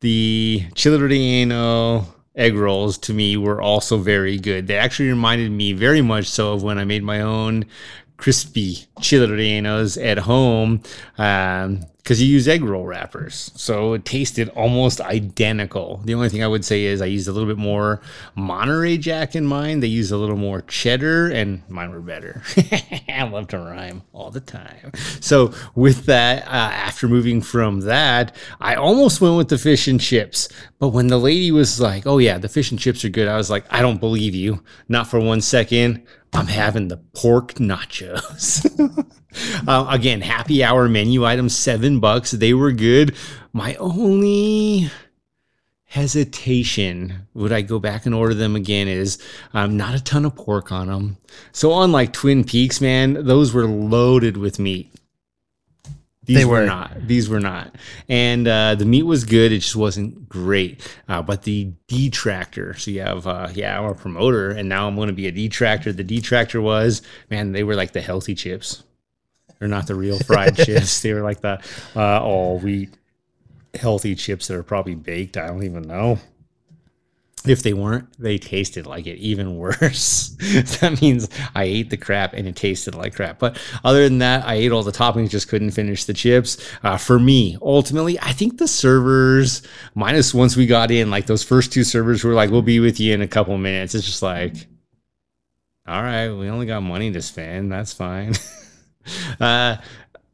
the chili relleno egg rolls to me were also very good. They actually reminded me very much so of when I made my own crispy chili rellenos at home because you use egg roll wrappers. So it tasted almost identical. The only thing I would say is I used a little bit more Monterey Jack in mine. They used a little more cheddar, and mine were better. I love to rhyme all the time. So with that, uh, after moving from that, I almost went with the fish and chips. But when the lady was like, "Oh yeah, the fish and chips are good," I was like, "I don't believe you, not for one second. I'm having the pork nachos. uh, again, happy hour menu items, seven bucks. They were good. My only hesitation would I go back and order them again is um, not a ton of pork on them. So unlike Twin Peaks, man, those were loaded with meat. These They were. were. not. These were not. And uh, the meat was good. It just wasn't great. Uh, but the detractor. So you have, uh, yeah, I'm a promoter, and now I'm going to be a detractor. The detractor was, man, they were like the healthy chips. They're not the real fried chips. They were like the uh, all wheat healthy chips that are probably baked. I don't even know. If they weren't, they tasted like it even worse. that means I ate the crap and it tasted like crap. But other than that, I ate all the toppings, just couldn't finish the chips. Uh, for me, ultimately, I think the servers, minus once we got in, like those first two servers were like, we'll be with you in a couple minutes. It's just like, all right, we only got money to spend. That's fine. uh,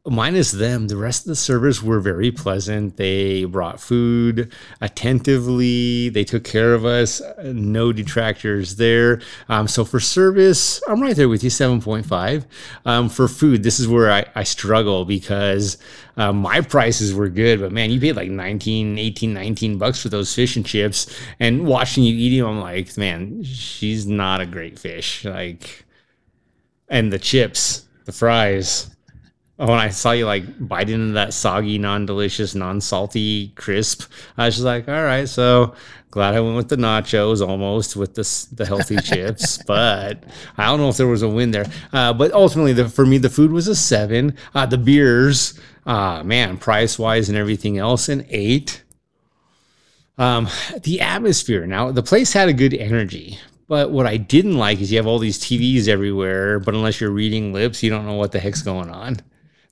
minus them, the rest of the servers were very pleasant. They brought food attentively. They took care of us. No detractors there. Um, so for service, I'm right there with you, 7.5. Um, for food, this is where I, I struggle because uh, my prices were good, but man, you paid like 19, 18, 19 bucks for those fish and chips. And watching you eating, I'm like, man, she's not a great fish. Like, and the chips, the fries. Oh, when I saw you like bite into that soggy, non-delicious, non-salty crisp, I was just like, all right, so glad I went with the nachos almost with the the healthy chips, but I don't know if there was a win there. Uh, but ultimately, the, for me, the food was a seven. Uh, the beers, uh, man, price wise and everything else, an eight. Um, the atmosphere. Now, the place had a good energy, but what I didn't like is you have all these TVs everywhere, but unless you're reading lips, you don't know what the heck's going on.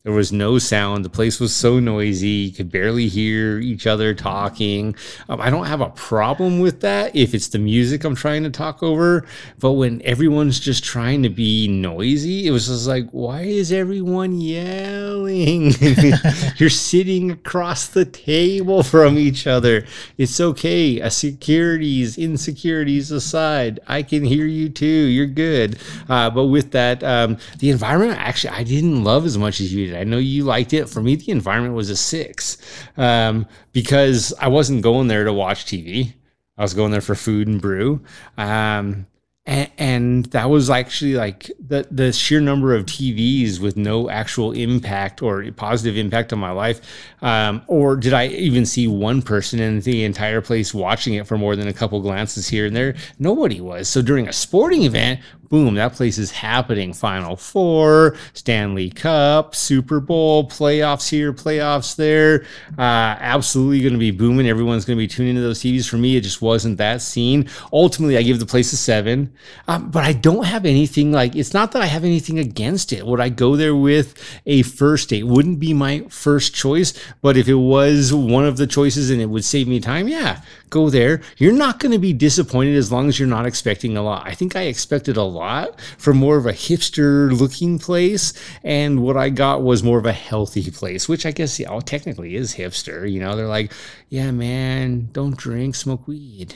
There was no sound. The place was so noisy. You could barely hear each other talking. Um, I don't have a problem with that if it's the music I'm trying to talk over. But when everyone's just trying to be noisy, it was just like, why is everyone yelling? You're sitting across the table from each other. It's okay. A securities, insecurities aside, I can hear you too. You're good. Uh, but with that, um, the environment actually I didn't love as much as you did. I know you liked it. For me, the environment was a six um, because I wasn't going there to watch TV. I was going there for food and brew. Um, and, and that was actually like the the sheer number of TVs with no actual impact or positive impact on my life. Um, or did I even see one person in the entire place watching it for more than a couple glances here and there? Nobody was. So during a sporting event, boom, that place is happening. Final Four, Stanley Cup, Super Bowl, playoffs here, playoffs there. Uh, absolutely going to be booming. Everyone's going to be tuning into those TVs. For me, it just wasn't that scene. Ultimately, I give the place a seven. Um, but I don't have anything like it's not that I have anything against it. Would I go there with a first date? Wouldn't be my first choice, but if it was one of the choices and it would save me time, yeah, go there. You're not going to be disappointed as long as you're not expecting a lot. I think I expected a lot from more of a hipster looking place, and what I got was more of a healthy place, which I guess yeah, technically is hipster. You know, they're like, yeah, man, don't drink, smoke weed.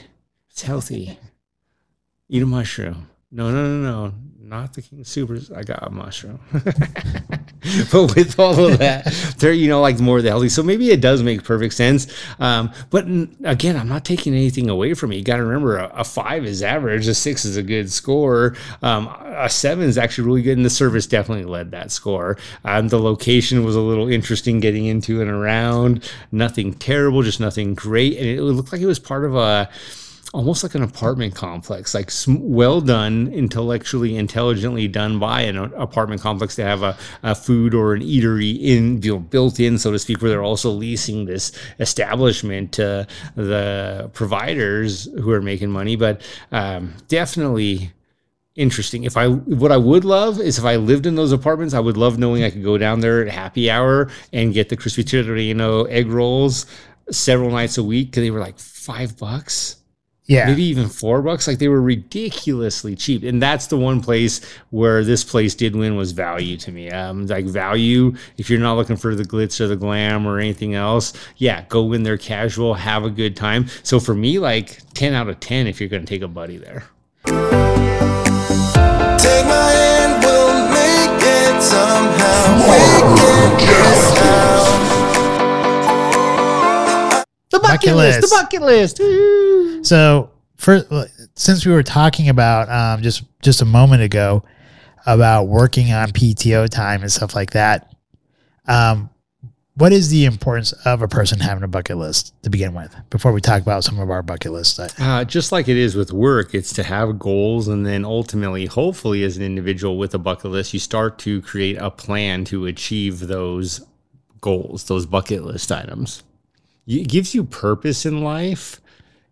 It's healthy. Eat a mushroom. No, no, no, no, not the King of Supers. I got a mushroom. but with all of that, they're, you know, like more of the healthy. So maybe it does make perfect sense. Um, but again, I'm not taking anything away from it. You got to remember a, a five is average, a six is a good score. Um, a seven is actually really good. And the service definitely led that score. Um, the location was a little interesting getting into and around. Nothing terrible, just nothing great. And it looked like it was part of a, almost like an apartment complex, like well done, intellectually, intelligently done by an apartment complex to have a, a food or an eatery in, you know, built in, so to speak, where they're also leasing this establishment to the providers who are making money. But um, definitely interesting. If I what I would love is if I lived in those apartments, I would love knowing I could go down there at happy hour and get the crispy Torino egg rolls several nights a week because they were like five bucks Yeah. maybe even four bucks. Like they were ridiculously cheap, and that's the one place where this place did win was value to me. Um, like value. If you're not looking for the glitz or the glam or anything else, yeah, go in there casual, have a good time. So for me, like ten out of ten if you're going to take a buddy there. Take my hand, we'll make it somehow. The Bucket list. The bucket list. Woo. So, for since we were talking about um, just just a moment ago about working on PTO time and stuff like that, um, what is the importance of a person having a bucket list to begin with? Before we talk about some of our bucket lists, Uh, just like it is with work, it's to have goals, and then ultimately, hopefully, as an individual with a bucket list, you start to create a plan to achieve those goals, those bucket list items. It gives you purpose in life,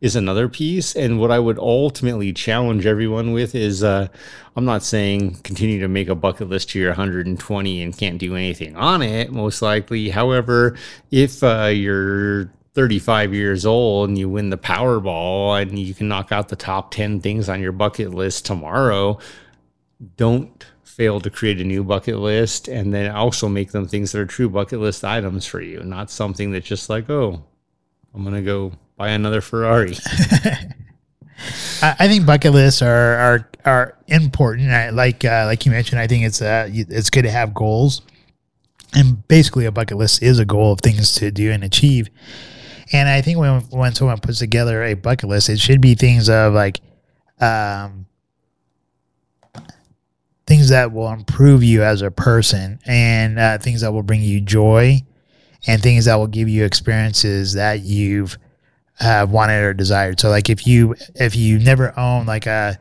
is another piece. And what I would ultimately challenge everyone with is uh, I'm not saying continue to make a bucket list to your 120 and can't do anything on it, most likely. However, if uh, you're 35 years old and you win the Powerball and you can knock out the top 10 things on your bucket list tomorrow, don't fail to create a new bucket list and then also make them things that are true bucket list items for you, not something that's just like, oh, I'm going to go buy another Ferrari. I, think bucket lists are are are important. I, like uh, like you mentioned, I think it's uh, it's good to have goals, and basically a bucket list is a goal of things to do and achieve. And I think when when someone puts together a bucket list, it should be things of like, um, things that will improve you as a person, and uh, things that will bring you joy, and things that will give you experiences that you've have wanted or desired. So like if you if you never own like a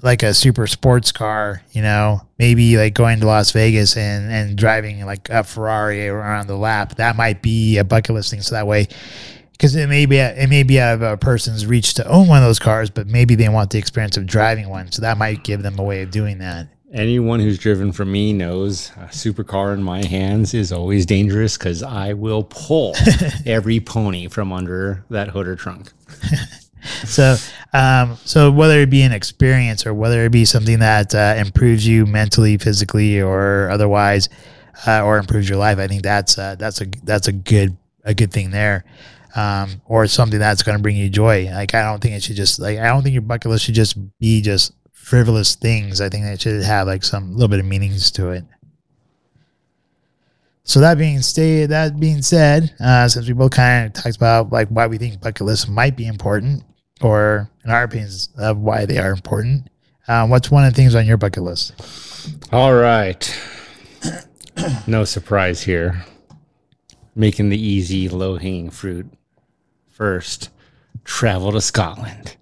like a super sports car, you know, maybe like going to Las Vegas and and driving like a Ferrari around the lap, that might be a bucket list thing. So that way, because it may be it may be out of a person's reach to own one of those cars, but maybe they want the experience of driving one. So that might give them a way of doing that. Anyone who's driven from me knows a supercar in my hands is always dangerous because I will pull every pony from under that hood or trunk. So, um, so whether it be an experience or whether it be something that uh, improves you mentally, physically, or otherwise, uh, or improves your life, I think that's uh, that's a that's a good a good thing there. Um, or something that's going to bring you joy. Like I don't think it should just like I don't think your bucket list should just be just frivolous things. I think it should have like some little bit of meanings to it. So that being stated, that being said, uh, since we both kind of talked about like why we think bucket lists might be important, or in our opinions of why they are important, uh, what's one of the things on your bucket list? All right. no surprise here. Making the easy, low hanging fruit. First, travel to Scotland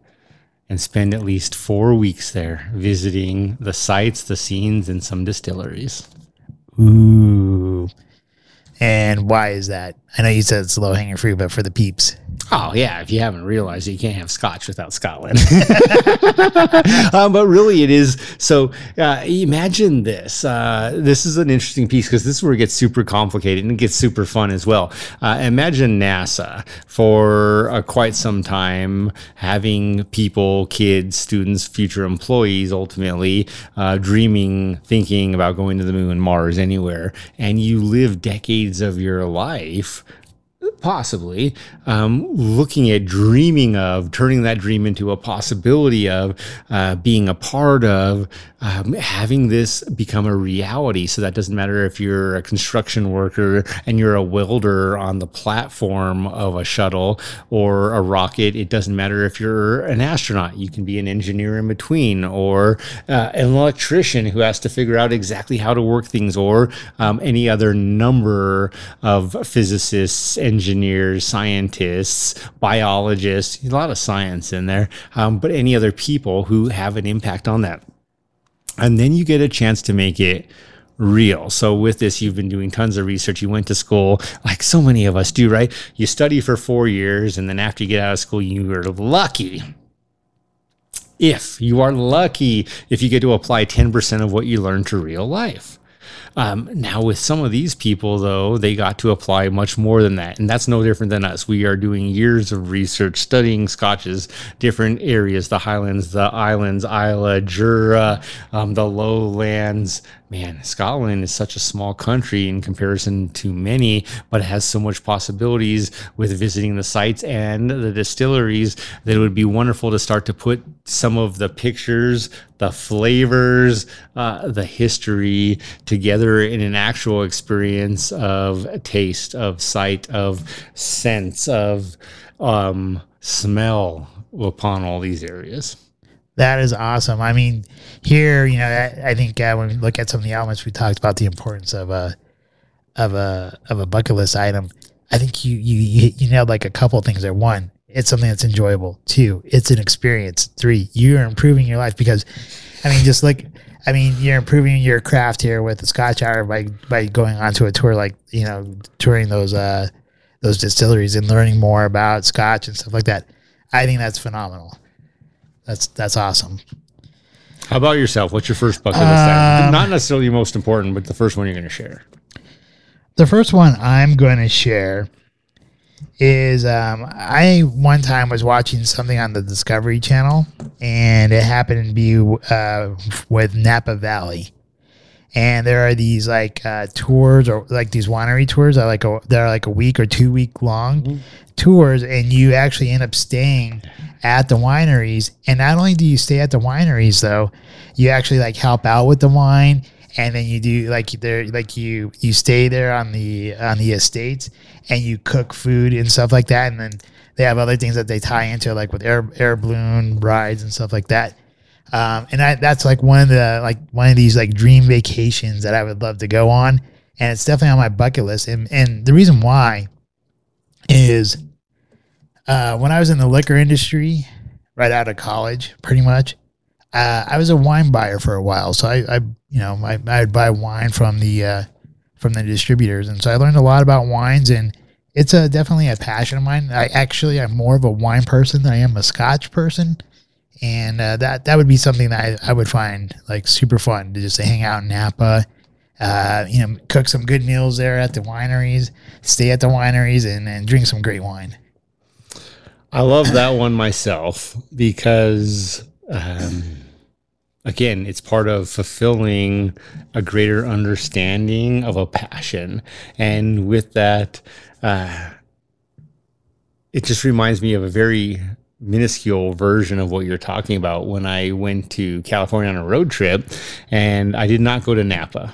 and spend at least four weeks there visiting the sights, the scenes, and some distilleries. Ooh, and why is that? I know you said it's low hanging fruit, but for the peeps, Oh yeah, if you haven't realized it, you can't have Scotch without Scotland. um, but really, it is. So uh, imagine this. Uh, this is an interesting piece because this is where it gets super complicated and it gets super fun as well. Uh, imagine NASA for uh, quite some time having people, kids, students, future employees, ultimately uh, dreaming, thinking about going to the moon, Mars, anywhere, and you live decades of your life possibly um, looking at dreaming of turning that dream into a possibility of uh, being a part of um, having this become a reality. So that doesn't matter if you're a construction worker and you're a welder on the platform of a shuttle or a rocket. It doesn't matter if you're an astronaut. You can be an engineer in between or uh, an electrician who has to figure out exactly how to work things or um, any other number of physicists engineers scientists biologists a lot of science in there um, but any other people who have an impact on that and then you get a chance to make it real. So with this, you've been doing tons of research. You went to school, like so many of us do, right? You study for four years, and then after you get out of school, you are lucky. If you are lucky, if you get to apply 10% of what you learn to real life. Um, now, with some of these people, though, they got to apply much more than that. And that's no different than us. We are doing years of research, studying scotches, different areas the highlands, the islands, Islay, Jura, um, the lowlands, man, Scotland is such a small country in comparison to many, but it has so much possibilities with visiting the sites and the distilleries that it would be wonderful to start to put some of the pictures, the flavors, uh, the history together in an actual experience of taste, of sight, of sense, of um, smell upon all these areas. That is awesome. I mean, here, you know, I, I think uh, when we look at some of the elements, we talked about the importance of a of a of a bucket list item. I think you you you nailed like a couple things there. One, it's something that's enjoyable. Two, it's an experience. Three, you're improving your life because, I mean, just like I mean, you're improving your craft here with the Scotch Hour by by going onto a tour like you know touring those uh those distilleries and learning more about Scotch and stuff like that. I think that's phenomenal. That's that's awesome. How about yourself? What's your first bucket list? item? Not necessarily the most important, but the first one you're going to share. The first one I'm going to share is um, I one time was watching something on the Discovery Channel, and it happened to be uh, with Napa Valley, and there are these like uh, tours or like these winery tours that are like a they're like a week or two week long tours, and you actually end up staying at the wineries. And not only do you stay at the wineries though, you actually like help out with the wine and then you do like there like you you stay there on the on the estates and you cook food and stuff like that. And then they have other things that they tie into like with air air balloon rides and stuff like that um, and I, that's like one of the like one of these like dream vacations that I would love to go on. And it's definitely on my bucket list. And and the reason why is uh, when I was in the liquor industry right out of college pretty much uh, I was a wine buyer for a while, so I, I you know, I, I'd buy wine from the uh, from the distributors, and so I learned a lot about wines, and it's a definitely a passion of mine. I actually I'm more of a wine person than I am a Scotch person, and uh, that that would be something that I, I would find like super fun to just hang out in Napa. Uh, you know, cook some good meals there at the wineries, stay at the wineries, and, and drink some great wine. I love that one myself because, um, again, it's part of fulfilling a greater understanding of a passion. And with that, uh, it just reminds me of a very minuscule version of what you're talking about when I went to California on a road trip and I did not go to Napa.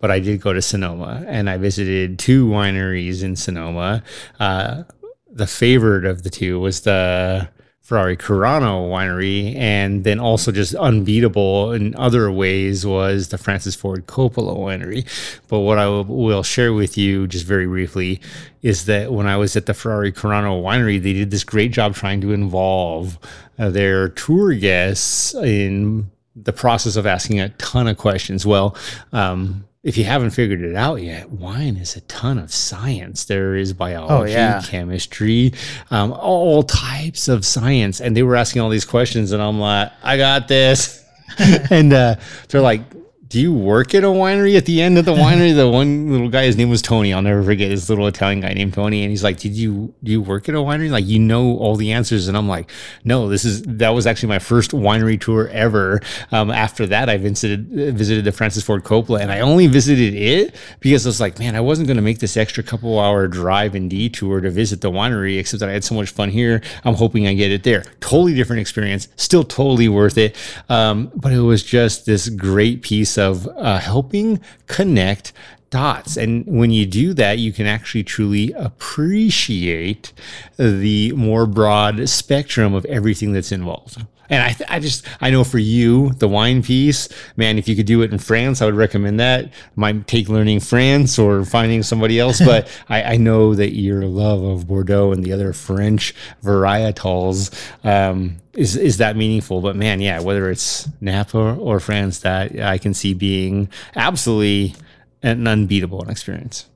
But I did go to Sonoma and I visited two wineries in Sonoma. Uh, the favorite of the two was the Ferrari Carano winery, and then also just unbeatable in other ways was the Francis Ford Coppola winery. But what I will, share with you just very briefly is that when I was at the Ferrari Carano winery, they did this great job trying to involve uh, their tour guests in the process of asking a ton of questions. Well, um, if you haven't figured it out yet, wine is a ton of science. There is biology, yeah. chemistry, um, all types of science. And they were asking all these questions, and I'm like, I got this. and uh, they're like, do you work at a winery? At the end of the winery the one little guy his name was tony. I'll never forget this little italian guy named tony and he's like did you do you work at a winery? Like you know all the answers and i'm like no this is that was actually my first winery tour ever. Um, after that i visited visited the francis ford coppola and i only visited it because i was like man i wasn't going to make this extra couple hour drive and detour to visit the winery except that i had so much fun here. I'm hoping i get it there. Totally different experience. Still totally worth it. Um, but it was just this great piece of uh, helping connect dots. And when you do that, you can actually truly appreciate the more broad spectrum of everything that's involved. And I, th- I just, I know for you, the wine piece, man, if you could do it in France, I would recommend that. Might take learning France or finding somebody else, but I, I know that your love of Bordeaux and the other French varietals um, is is that meaningful. But man, yeah, whether it's Napa or France, that I can see being absolutely an unbeatable experience.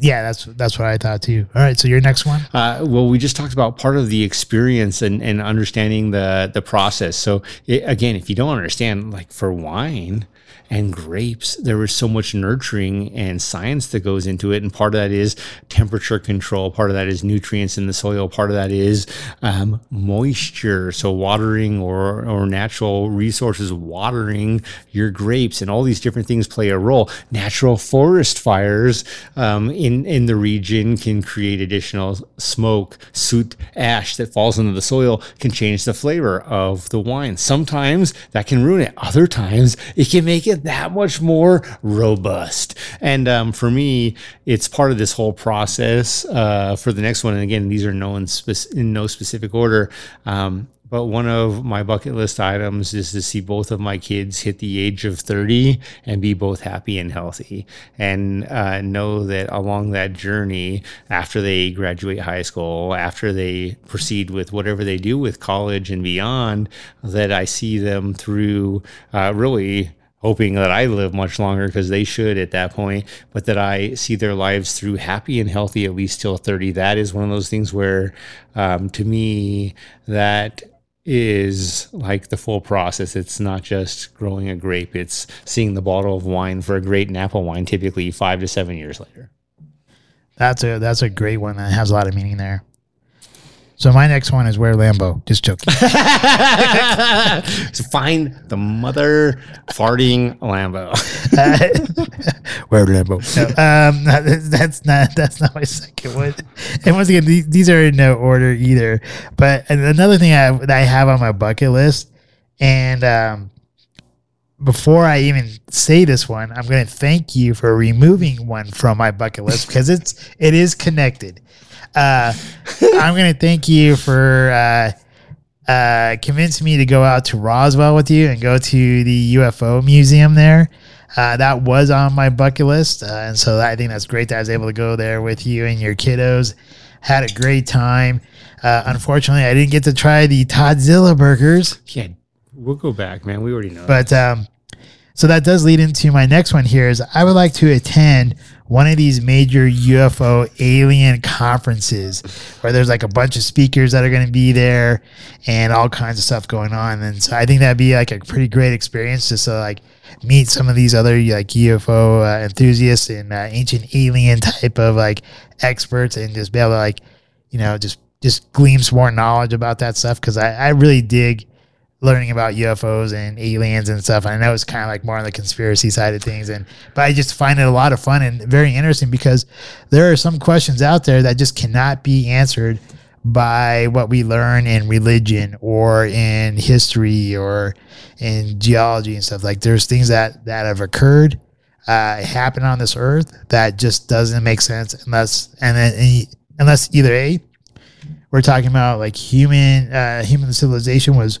Yeah, that's that's what I thought too. All right, so your next one. Uh, well, we just talked about part of the experience and, and understanding the the process. So it, again, if you don't understand, like for wine and grapes, there is so much nurturing and science that goes into it, and part of that is temperature control. Part of that is nutrients in the soil. Part of that is um, moisture, so watering or or natural resources watering your grapes, and all these different things play a role. Natural forest fires um, in in the region can create additional smoke, soot, ash that falls into the soil can change the flavor of the wine. Sometimes that can ruin it. Other times it can make it that much more robust. And um, for me, it's part of this whole process uh, for the next one. And again, these are no in, spec- in no specific order. Um, but one of my bucket list items is to see both of my kids hit the age of 30 and be both happy and healthy. And uh, know that along that journey, after they graduate high school, after they proceed with whatever they do with college and beyond, that I see them through uh, really hoping that I live much longer because they should at that point, but that I see their lives through happy and healthy at least till 30. That is one of those things where, um, to me, that is like the full process. It's not just growing a grape, it's seeing the bottle of wine for a great Napa wine, typically five to seven years later. That's a that's a great one that has a lot of meaning there. So my next one is where Lambo. Just joking. so find the mother farting Lambo. where Lambo. No, um, that- that's not that's not my second one. And once again, these, these are in no order either. But another thing I that I have on my bucket list, and um, before I even say this one, I'm going to thank you for removing one from my bucket list because it's it is connected. Uh, I'm going to thank you for uh, uh, convincing me to go out to Roswell with you and go to the UFO museum there. Uh, that was on my bucket list, uh, and so I think that's great that I was able to go there with you and your kiddos. Had a great time. Uh, unfortunately, I didn't get to try the Toddzilla burgers. yeah, we'll go back, man. We already know. But um, so that does lead into my next one here is I would like to attend one of these major UFO alien conferences where there's like a bunch of speakers that are going to be there and all kinds of stuff going on. And so I think that'd be like a pretty great experience just to like meet some of these other like UFO uh, enthusiasts and uh, ancient alien type of like experts and just be able to like, you know, just just glean some more knowledge about that stuff because I, I really dig learning about UFOs and aliens and stuff. I know it's kind of like more on the conspiracy side of things, and but I just find it a lot of fun and very interesting because there are some questions out there that just cannot be answered by what we learn in religion or in history or in geology and stuff. Like there's things that that have occurred, uh, happen on this earth that just doesn't make sense unless and then unless either a we're talking about like human uh, human civilization was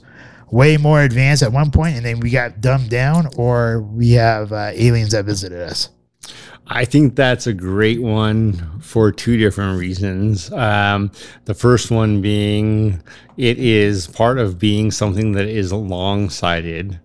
way more advanced at one point and then we got dumbed down or we have uh, aliens that visited us I think that's a great one for two different reasons. Um, the first one being it is part of being something that is long sighted,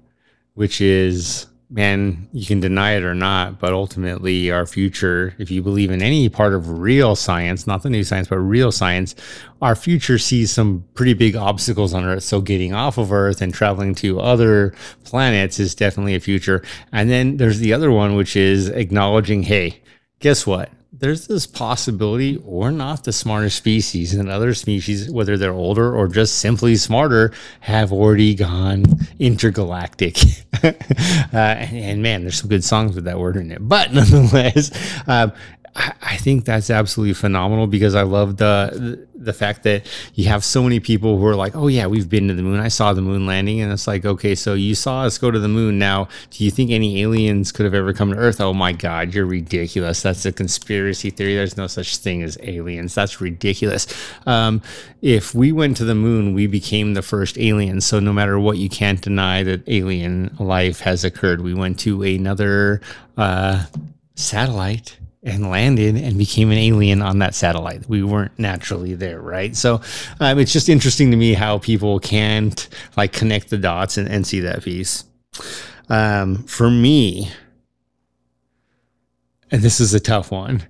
which is man, you can deny it or not, but ultimately, our future, if you believe in any part of real science, not the new science, but real science, our future sees some pretty big obstacles on Earth. So, getting off of Earth and traveling to other planets is definitely a future. And then there's the other one, which is acknowledging, hey, guess what? There's this possibility we're not the smartest species and other species whether they're older or just simply smarter have already gone intergalactic. Uh, and, and, man there's some good songs with that word in it. But nonetheless um, I, think that's absolutely phenomenal because I love the the fact that you have so many people who are like, "Oh yeah, we've been to the moon. I saw the moon landing." And it's like, "Okay, so you saw us go to the moon. Now, do you think any aliens could have ever come to Earth?" Oh my god, you're ridiculous. That's a conspiracy theory. There's no such thing as aliens. That's ridiculous. Um, if we went to the moon, we became the first aliens. So no matter what, you can't deny that alien life has occurred. We went to another uh, satellite and landed and became an alien on that satellite. We weren't naturally there, right? So um, it's just interesting to me how people can't like connect the dots and, and see that piece. Um, for me, and this is a tough one.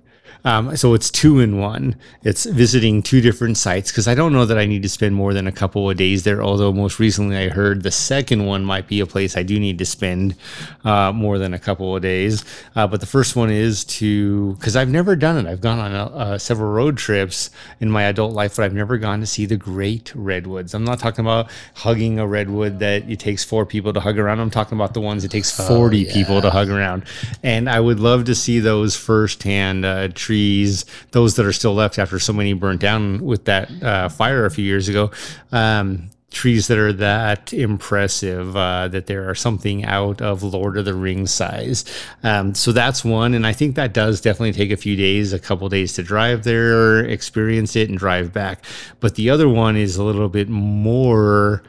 Um, so it's two in one. It's visiting two different sites because I don't know that I need to spend more than a couple of days there. Although most recently I heard the second one might be a place I do need to spend uh, more than a couple of days. Uh, but the first one is to because I've never done it. I've gone on a, uh, several road trips in my adult life, but I've never gone to see the great redwoods. I'm not talking about hugging a redwood that it takes four people to hug around. I'm talking about the ones it takes 40 oh, yeah. people to hug around. And I would love to see those firsthand uh, trees those that are still left after so many burnt down with that uh, fire a few years ago. Um, trees that are that impressive uh, that there are something out of Lord of the Rings size. Um, so that's one, and I think that does definitely take a few days, a couple days to drive there, experience it, and drive back. But the other one is a little bit more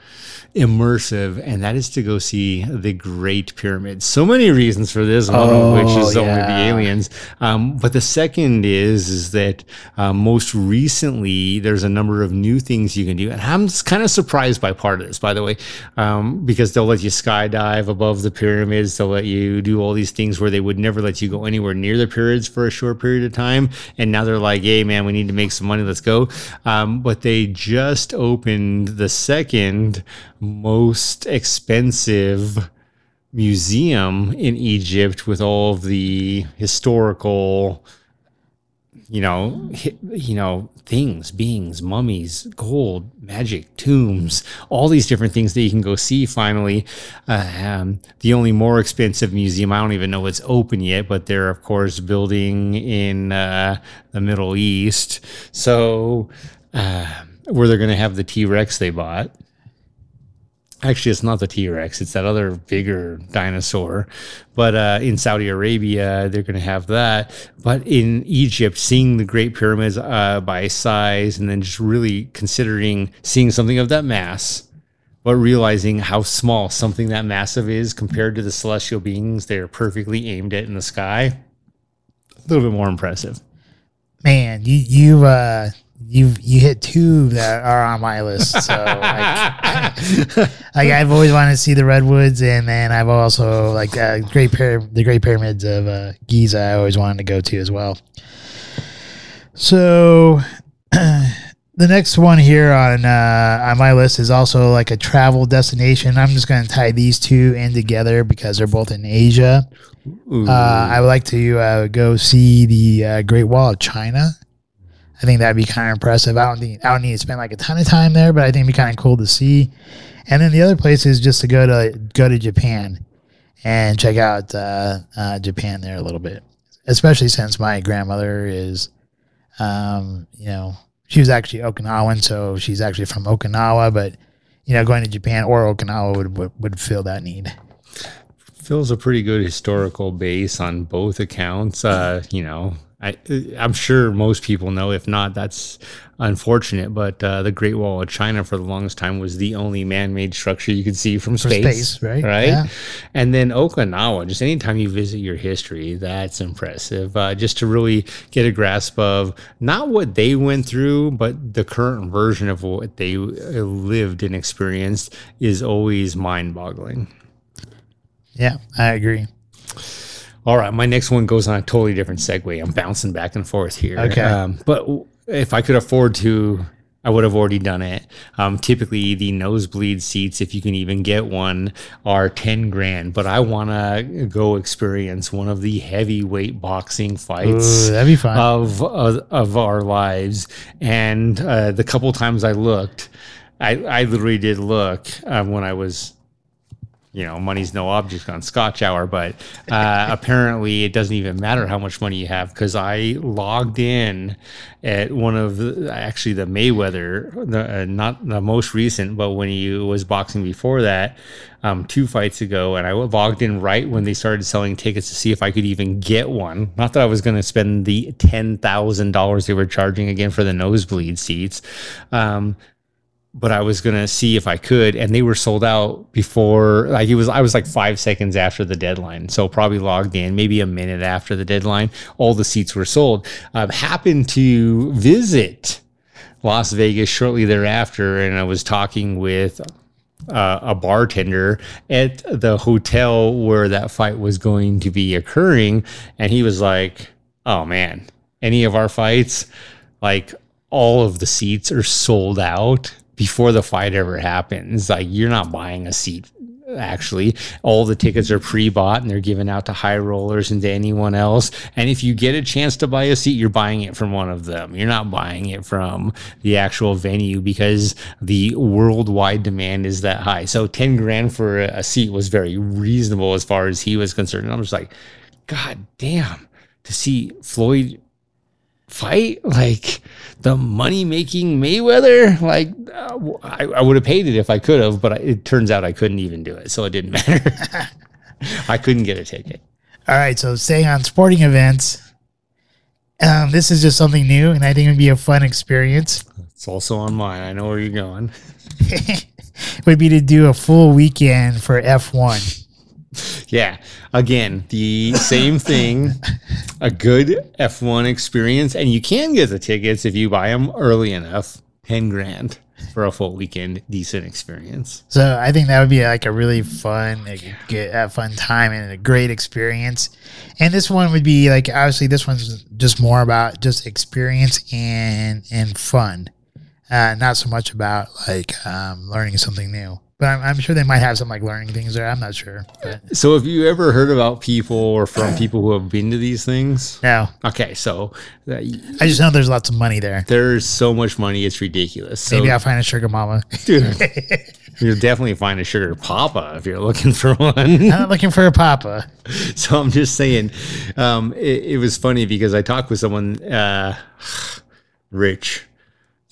immersive, and that is to go see the Great Pyramid. So many reasons for this, one oh, of which is oh, yeah. only the aliens. Um, but the second is is that uh, most recently there's a number of new things you can do, and I'm kind of surprised by part of this, by the way, um, because they'll let you skydive above the pyramids. They'll let you do all these things where they would never let you go anywhere near the pyramids for a short period of time, and now they're like, "Hey, man, we need to make some money. Let's go." Um, but they just opened the second most expensive museum in Egypt with all of the historical you know you know things beings mummies gold magic tombs all these different things that you can go see finally. Uh, um, the only more expensive museum i don't even know it's open yet but they're of course building in uh, the middle east. So uh, where they're going to have the t-rex they bought Actually, it's not the T Rex; it's that other bigger dinosaur. But uh, in Saudi Arabia, they're going to have that. But in Egypt, seeing the Great Pyramids uh, by size, and then just really considering seeing something of that mass, but realizing how small something that massive is compared to the celestial beings they're perfectly aimed at in the sky, a little bit more impressive. Man, you you uh, you you hit two that are on my list. So like, like I've always wanted to see the redwoods, and then I've also like uh, Great Pyra- the Great Pyramids of uh, Giza. I always wanted to go to as well. So. the next one here on uh, on my list is also like a travel destination. I'm just going to tie these two in together because they're both in Asia. Uh, I would like to uh, go see the uh, Great Wall of China. I think that'd be kind of impressive. I don't think I don't need to spend like a ton of time there, but I think it'd be kind of cool to see. And then the other place is just to go to go to Japan and check out uh, uh, Japan there a little bit, especially since my grandmother is, um, you know, she was actually Okinawan, so she's actually from Okinawa. But you know, going to Japan or Okinawa would would, would fill that need fills a pretty good historical base on both accounts. Uh, you know, I, am sure most people know. If not, that's unfortunate. But uh, the Great Wall of China, for the longest time, was the only man-made structure you could see from space. space right? Right. Yeah. And then Okinawa. Just anytime you visit your history, that's impressive. Uh, just to really get a grasp of not what they went through, but the current version of what they lived and experienced is always mind-boggling. Yeah, I agree. All right, my next one goes on a totally different segue. I'm bouncing back and forth here. Okay. Um, but if I could afford to, I would have already done it. Um, typically, the nosebleed seats, if you can even get one, are 10 grand. But I want to go experience one of the heavyweight boxing fights Ooh, that'd be fun. of of, of our lives. And uh, the couple times I looked, I, I literally did look um, when I was, you know, money's no object on Scotch Hour, but uh, apparently it doesn't even matter how much money you have because I logged in at one of the, actually the Mayweather, the, uh, not the most recent, but when he was boxing before that, um, two fights ago, and I logged in right when they started selling tickets to see if I could even get one. Not that I was going to spend the ten thousand dollars they were charging again for the nosebleed seats. Um, but I was gonna see if I could, and they were sold out before. Like it was, I was like five seconds after the deadline, so probably logged in maybe a minute after the deadline. All the seats were sold. I happened to visit Las Vegas shortly thereafter, and I was talking with uh, a bartender at the hotel where that fight was going to be occurring, and he was like, "Oh man, any of our fights, like all of the seats are sold out before the fight ever happens. Like you're not buying a seat." Actually, all the tickets are pre-bought and they're given out to high rollers and to anyone else. And if you get a chance to buy a seat, you're buying it from one of them. You're not buying it from the actual venue because the worldwide demand is that high. So 10 grand for a seat was very reasonable as far as he was concerned. And I'm just like, God damn, to see Floyd fight like the money making Mayweather, like uh, I, I would have paid it if I could have, but I, it turns out I couldn't even do it. So it didn't matter. I couldn't get a ticket. All right, so staying on sporting events. Um, this is just something new, and I think it'd be a fun experience. It's also on mine. I know where you're going. would be to do a full weekend for F1. Yeah. Again, the same thing, a good F1 experience. And you can get the tickets if you buy them early enough 10 grand for a full weekend, decent experience. So I think that would be like a really fun, like, get a fun time and a great experience. And this one would be like obviously this one's just more about just experience and and fun, uh, not so much about like um, learning something new. But I'm, I'm sure they might have some like learning things there. I'm not sure, but So, have you ever heard about people or from people who have been to these things? no, Okay, so uh, I just know there's lots of money there. there's so much money, it's ridiculous. So, Maybe I'll find a sugar mama. dude, you'll definitely find a sugar papa if you're looking for one. I'm not looking for a papa. so I'm just saying, um, it, it was funny because I talked with someone, uh, rich.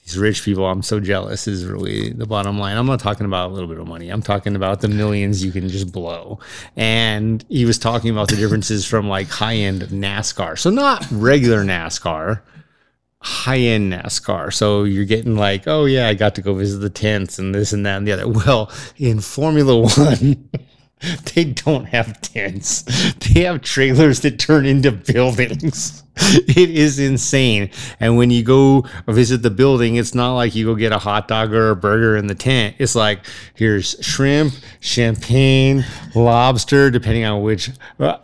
These rich people, I'm so jealous. Is really the bottom line. I'm not talking about a little bit of money. I'm talking about the millions you can just blow. And he was talking about the differences from like high end NASCAR, so not regular NASCAR, high end NASCAR. So you're getting like, oh yeah, I got to go visit the tents and this and that and the other. Well, in Formula One. They don't have tents. They have trailers that turn into buildings. It is insane. And when you go visit the building, it's not like you go get a hot dog or a burger in the tent. It's like here's shrimp, champagne, lobster, depending on which uh,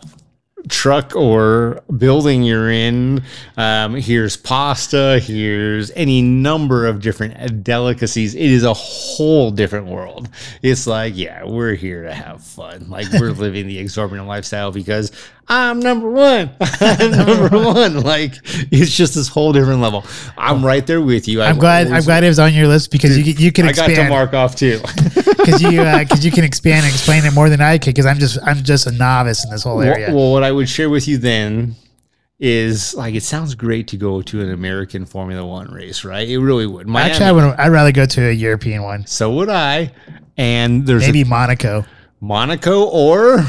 truck or building you're in. Um, here's pasta. Here's any number of different delicacies. It is a whole different world. It's like, yeah, we're here to have fun. Like we're living the exorbitant lifestyle because I'm number one. I'm number one. Like it's just this whole different level. I'm oh. right there with you. I'm glad. I'm glad it was on your list because you you can Expand. I got to mark off too. because you uh, because you can expand and explain it more than I could because I'm just I'm just a novice in this whole area. Well, well, what I would share with you then is like it sounds great to go to an American Formula One race, right? It really would. Miami, Actually, I would I'd rather go to a European one, so would I. And there's maybe a Monaco. Monaco or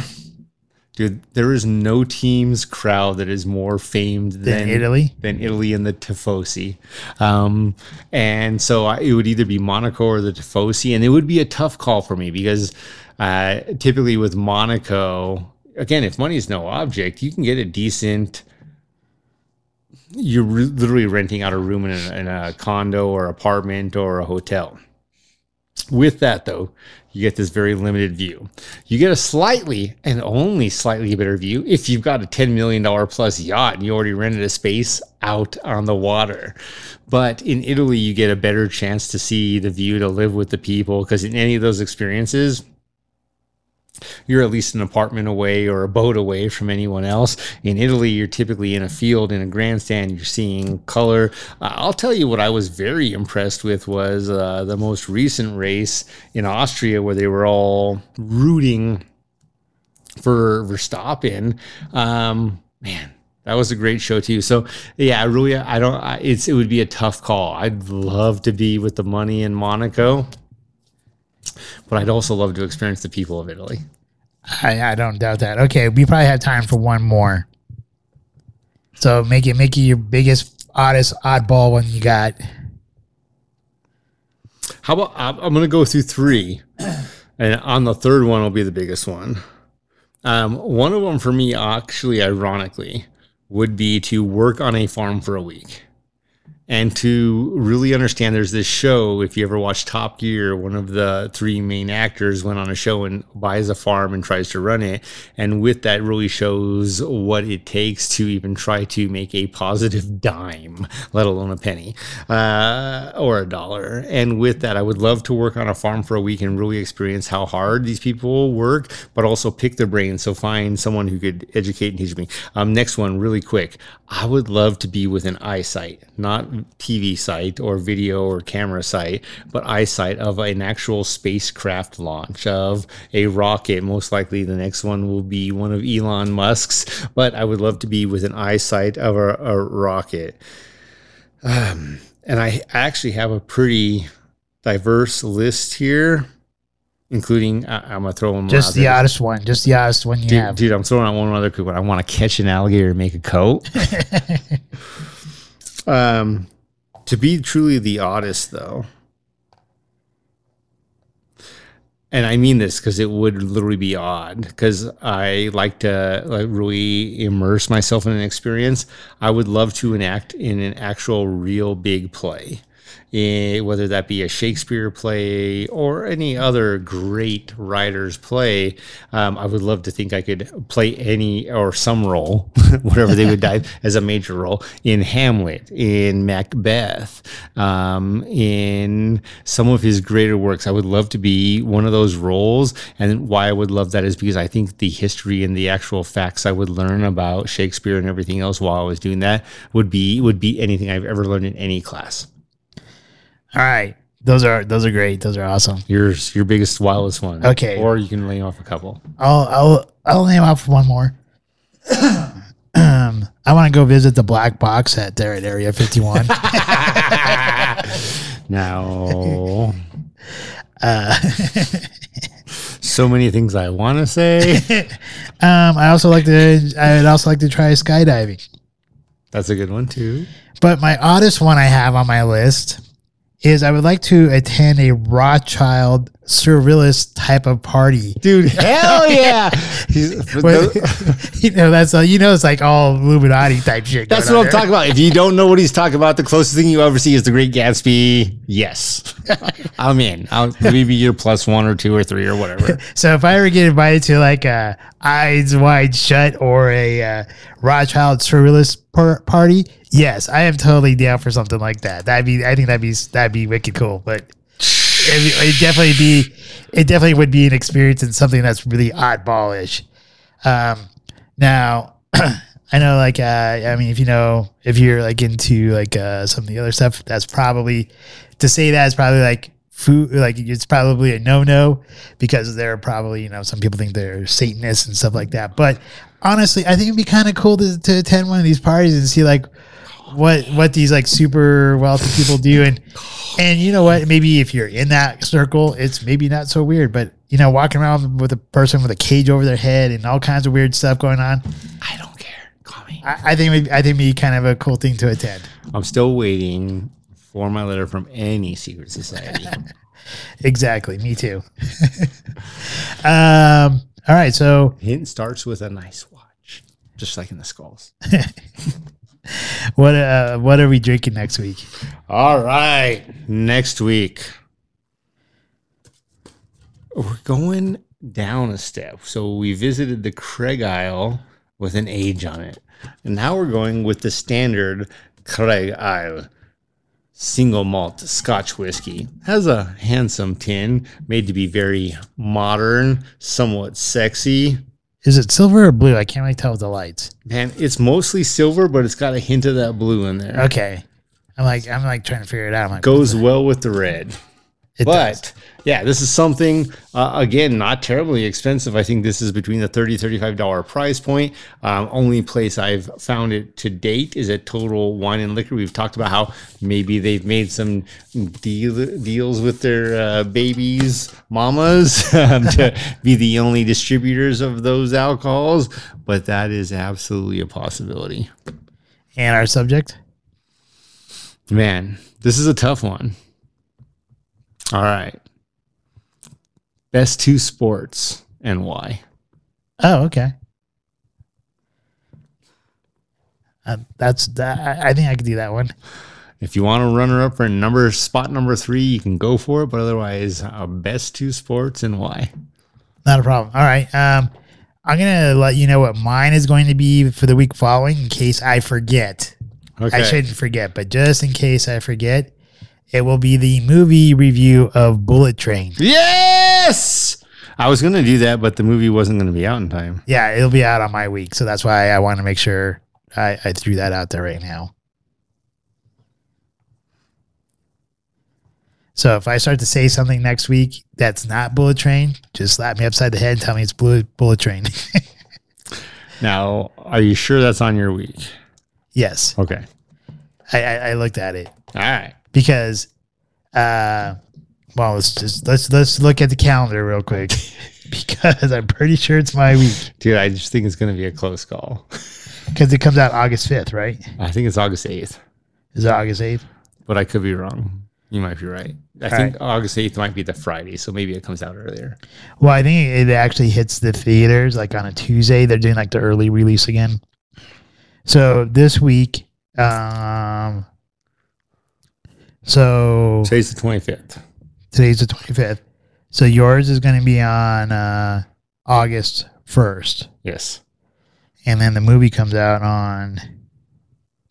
dude, there is no team's crowd that is more famed than Italy? than Italy and the Tifosi. Um, and so I, it would either be Monaco or the Tifosi, and it would be a tough call for me because uh, typically with Monaco, again, if money is no object, you can get a decent. You're re- literally renting out a room in a, in a condo or apartment or a hotel. With that, though, you get this very limited view. You get a slightly and only slightly better view if you've got a $10 million plus yacht and you already rented a space out on the water. But in Italy, you get a better chance to see the view, to live with the people, because in any of those experiences, you're at least an apartment away or a boat away from anyone else. In Italy, you're typically in a field in a grandstand. You're seeing color. Uh, I'll tell you what I was very impressed with was uh, the most recent race in Austria, where they were all rooting for Verstappen. Um, man, that was a great show too. So yeah, I really, I don't. I, it's it would be a tough call. I'd love to be with the money in Monaco, but I'd also love to experience the people of Italy. I, I don't doubt that. Okay, we probably have time for one more. So make it make it your biggest, oddest, oddball one you got. How about I'm I'm gonna go through three, and on the third one will be the biggest one. Um, one of them for me, actually, ironically, would be to work on a farm for a week. And to really understand, there's this show. If you ever watch Top Gear, one of the three main actors went on a show and buys a farm and tries to run it. And with that, really shows what it takes to even try to make a positive dime, let alone a penny uh, or a dollar. And with that, I would love to work on a farm for a week and really experience how hard these people work, but also pick their brains. So find someone who could educate and teach me. Um, next one, really quick. I would love to be with an eyesight, not TV site or video or camera site, but eyesight of an actual spacecraft launch of a rocket. Most likely the next one will be one of Elon Musk's, but I would love to be with an eyesight of a, a rocket. Um, and I actually have a pretty diverse list here, including I, I'm gonna throw one Just the oddest one. Just the oddest one you Dude, have. dude, I'm throwing out one other quick one. I want to catch an alligator and make a coat. um, to be truly the oddest, though, and I mean this because it would literally be odd because I like to like really immerse myself in an experience. I would love to enact in an actual real big play. Eh, whether that be a Shakespeare play or any other great writer's play, um, I would love to think I could play any or some role, whatever they would dive as a major role in Hamlet, in Macbeth, um, in some of his greater works. I would love to be one of those roles. And why I would love that is because I think the history and the actual facts I would learn about Shakespeare and everything else while I was doing that would be would be anything I've ever learned in any class. All right. Those are those are great. Those are awesome. Yours, your biggest, wildest one. Okay. Or you can lay off a couple. I'll I'll I'll name for one more. um, I want to go visit the black box at there at Area 51. Now, uh, so many things I want to say. um, I also like to I would also like to try skydiving. That's a good one too. But my oddest one I have on my list is I would like to attend a Rothschild surrealist type of party. Dude, hell yeah! He's- for But, those- you know, that's all, you know, it's like all Illuminati type shit. that's what I'm there. talking about. If you don't know what he's talking about, the closest thing you ever see is The Great Gatsby. Yes, I'm in. I'll maybe your plus one or two or three or whatever. So if I ever get invited to like a Eyes Wide Shut or a uh, Rothschild surrealist par- party, yes, I am totally down for something like that. That'd be, I think that'd be that'd be wicked cool. But it definitely be, it definitely would be an experience and something that's really oddballish. Um, now. I know, like, uh, I mean, if you know, if you're like into like uh, some of the other stuff, that's probably to say that is probably like food, like it's probably a no no because they're probably, you know, some people think they're Satanists and stuff like that. But honestly, I think it'd be kind of cool to, to attend one of these parties and see like what what these like super wealthy people do and and you know what maybe if you're in that circle it's maybe not so weird but you know walking around with a person with a cage over their head and all kinds of weird stuff going on I don't care. Call me. I, I think it'd- I think it'd be kind of a cool thing to attend. I'm still waiting for my letter from any secret society. Exactly, me too. um, all right, so Hint starts with a nice watch, just like in the skulls. what uh, what are we drinking next week? All right. Next week, we're going down a step. So we visited the Craig Isle with an age on it. And now we're going with the standard Craig Isle single malt Scotch whiskey. Has a handsome tin, made to be very modern, somewhat sexy. Is it silver or blue? I can't really tell with the lights. Man, it's mostly silver, but it's got a hint of that blue in there. Okay. I'm like I'm like trying to figure it out. I'm like, Goes well with the red. It does. but yeah, this is something uh, again not terribly expensive. I think this is between the 30 35 dollar price point. Um, only place I've found it to date is at Total Wine and Liquor. We've talked about how maybe they've made some deal, deals with their uh, babies, mamas, um, to be the only distributors of those alcohols. But that is absolutely a possibility. and our subject. Man, this is a tough one. All right. Best two sports and why? Oh, okay. Uh, that's that. I think I could do that one. If you want to runner up for number spot number three, you can go for it. But otherwise, uh, best two sports and why? Not a problem. All right. Um, I'm gonna let you know what mine is going to be for the week following in case I forget. Okay. I shouldn't forget, but just in case I forget, it will be the movie review of Bullet Train. Yes. I was going to do that, but the movie wasn't going to be out in time. Yeah, it'll be out on my week, so that's why I want to make sure I, I threw that out there right now. So if I start to say something next week that's not Bullet Train, just slap me upside the head and tell me it's Bullet Bullet Train. Now, are you sure that's on your week? yes, Okay. I, I, I looked at it. All right. Because uh well let's just let's let's look at the calendar real quick because i'm pretty sure it's my week Dude, I just think it's going to be a close call. because it comes out august 5th right I think it's August 8th, is it august 8th but I could be wrong. You might be right. I think August 8th might be the Friday, so maybe it comes out earlier. well i think it actually hits the theaters like on a tuesday they're doing like the early release again so this week um so Today's the 25th. today's the 25th so yours is going to be on uh august 1st Yes. and then the movie comes out on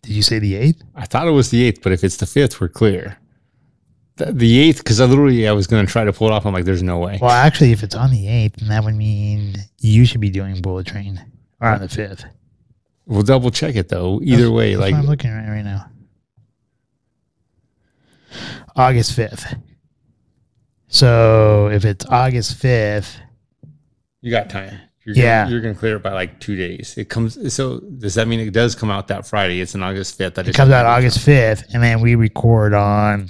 did you say the 8th I thought it was the 8th, but if it's the 5th, we're clear. The, the 8th, because I literally I was going to try to pull it off. I'm like, there's no way. well actually if it's on the 8th then that would mean you should be doing bullet train or on the 5th We'll double check it though. Either way, That's like what i'm looking at right now august 5th so if it's august 5th you got time. You're Yeah. Gonna, you're going to clear it by like two days. It comes. So does that mean it does come out that Friday? It's an August 5th. That it comes out august 5th and then we record on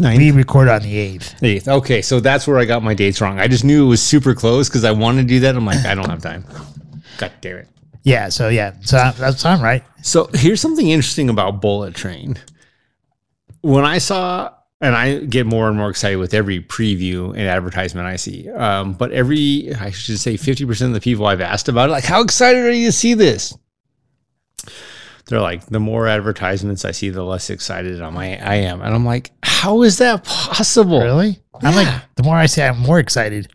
we 9th. record on the 8th 8th. Okay, so that's where I got my dates wrong. I just knew it was super close because I wanted to do that. I'm like, I don't have time. God damn it. yeah so yeah so that's i'm right So here's something interesting about Bullet Train. When I saw, and I get more and more excited with every preview and advertisement I see, um, but every, I should say 50% of the people I've asked about it, like, how excited are you to see this? They're like, the more advertisements I see, the less excited I'm, I, I am. And I'm like, how is that possible? really i'm like the more i say i'm more excited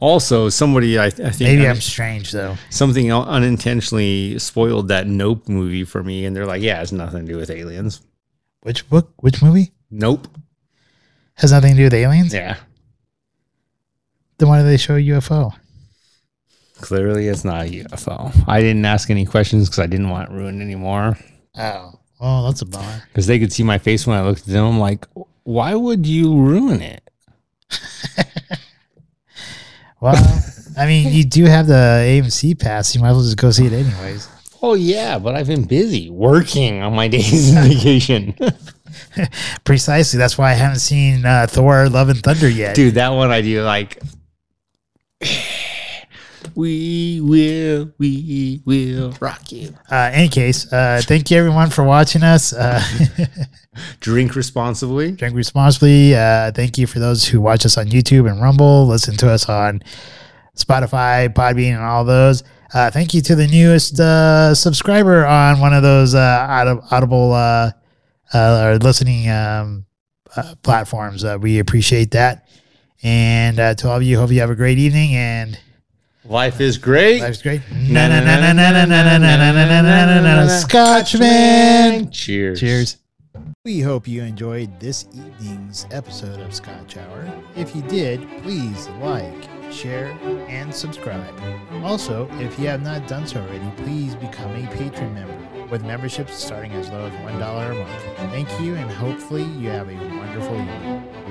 Also, somebody, I, I think, maybe I- i'm strange though something unintentionally spoiled that Nope movie for me. And they're like, yeah, it has nothing to do with aliens. Which book which movie Nope. has nothing to do with aliens Yeah. then why do they show a ufo Clearly, it's not a UFO. I didn't ask any questions because I didn't want it ruined anymore. Oh, oh, that's a bummer. Because they could see my face when I looked at them. I'm like, why would you ruin it? Well, I mean, you do have the AMC pass. You might as well just go see it anyways. Oh, yeah, but I've been busy working on my days of vacation. Precisely. That's why I haven't seen uh, Thor: Love and Thunder yet. Dude, that one I do like. We will, we will rock you. Uh, any case, uh, thank you everyone for watching us. Uh, Drink responsibly. drink responsibly. Uh, thank you for those who watch us on YouTube and Rumble. Listen to us on Spotify, Podbean, and all those. Uh, thank you to the newest uh, subscriber on one of those uh, Audible or listening um, platforms. we appreciate that. And to all of you, hope you have a great evening and. Life is great. Life's great. Scotchman. Cheers. Cheers. We hope you enjoyed this evening's episode of Scotch Hour. If you did, please like share, and subscribe. Also, if you have not done so already, please become a patron member with memberships starting as low as $1 a month. Thank you, and hopefully, you have a wonderful evening.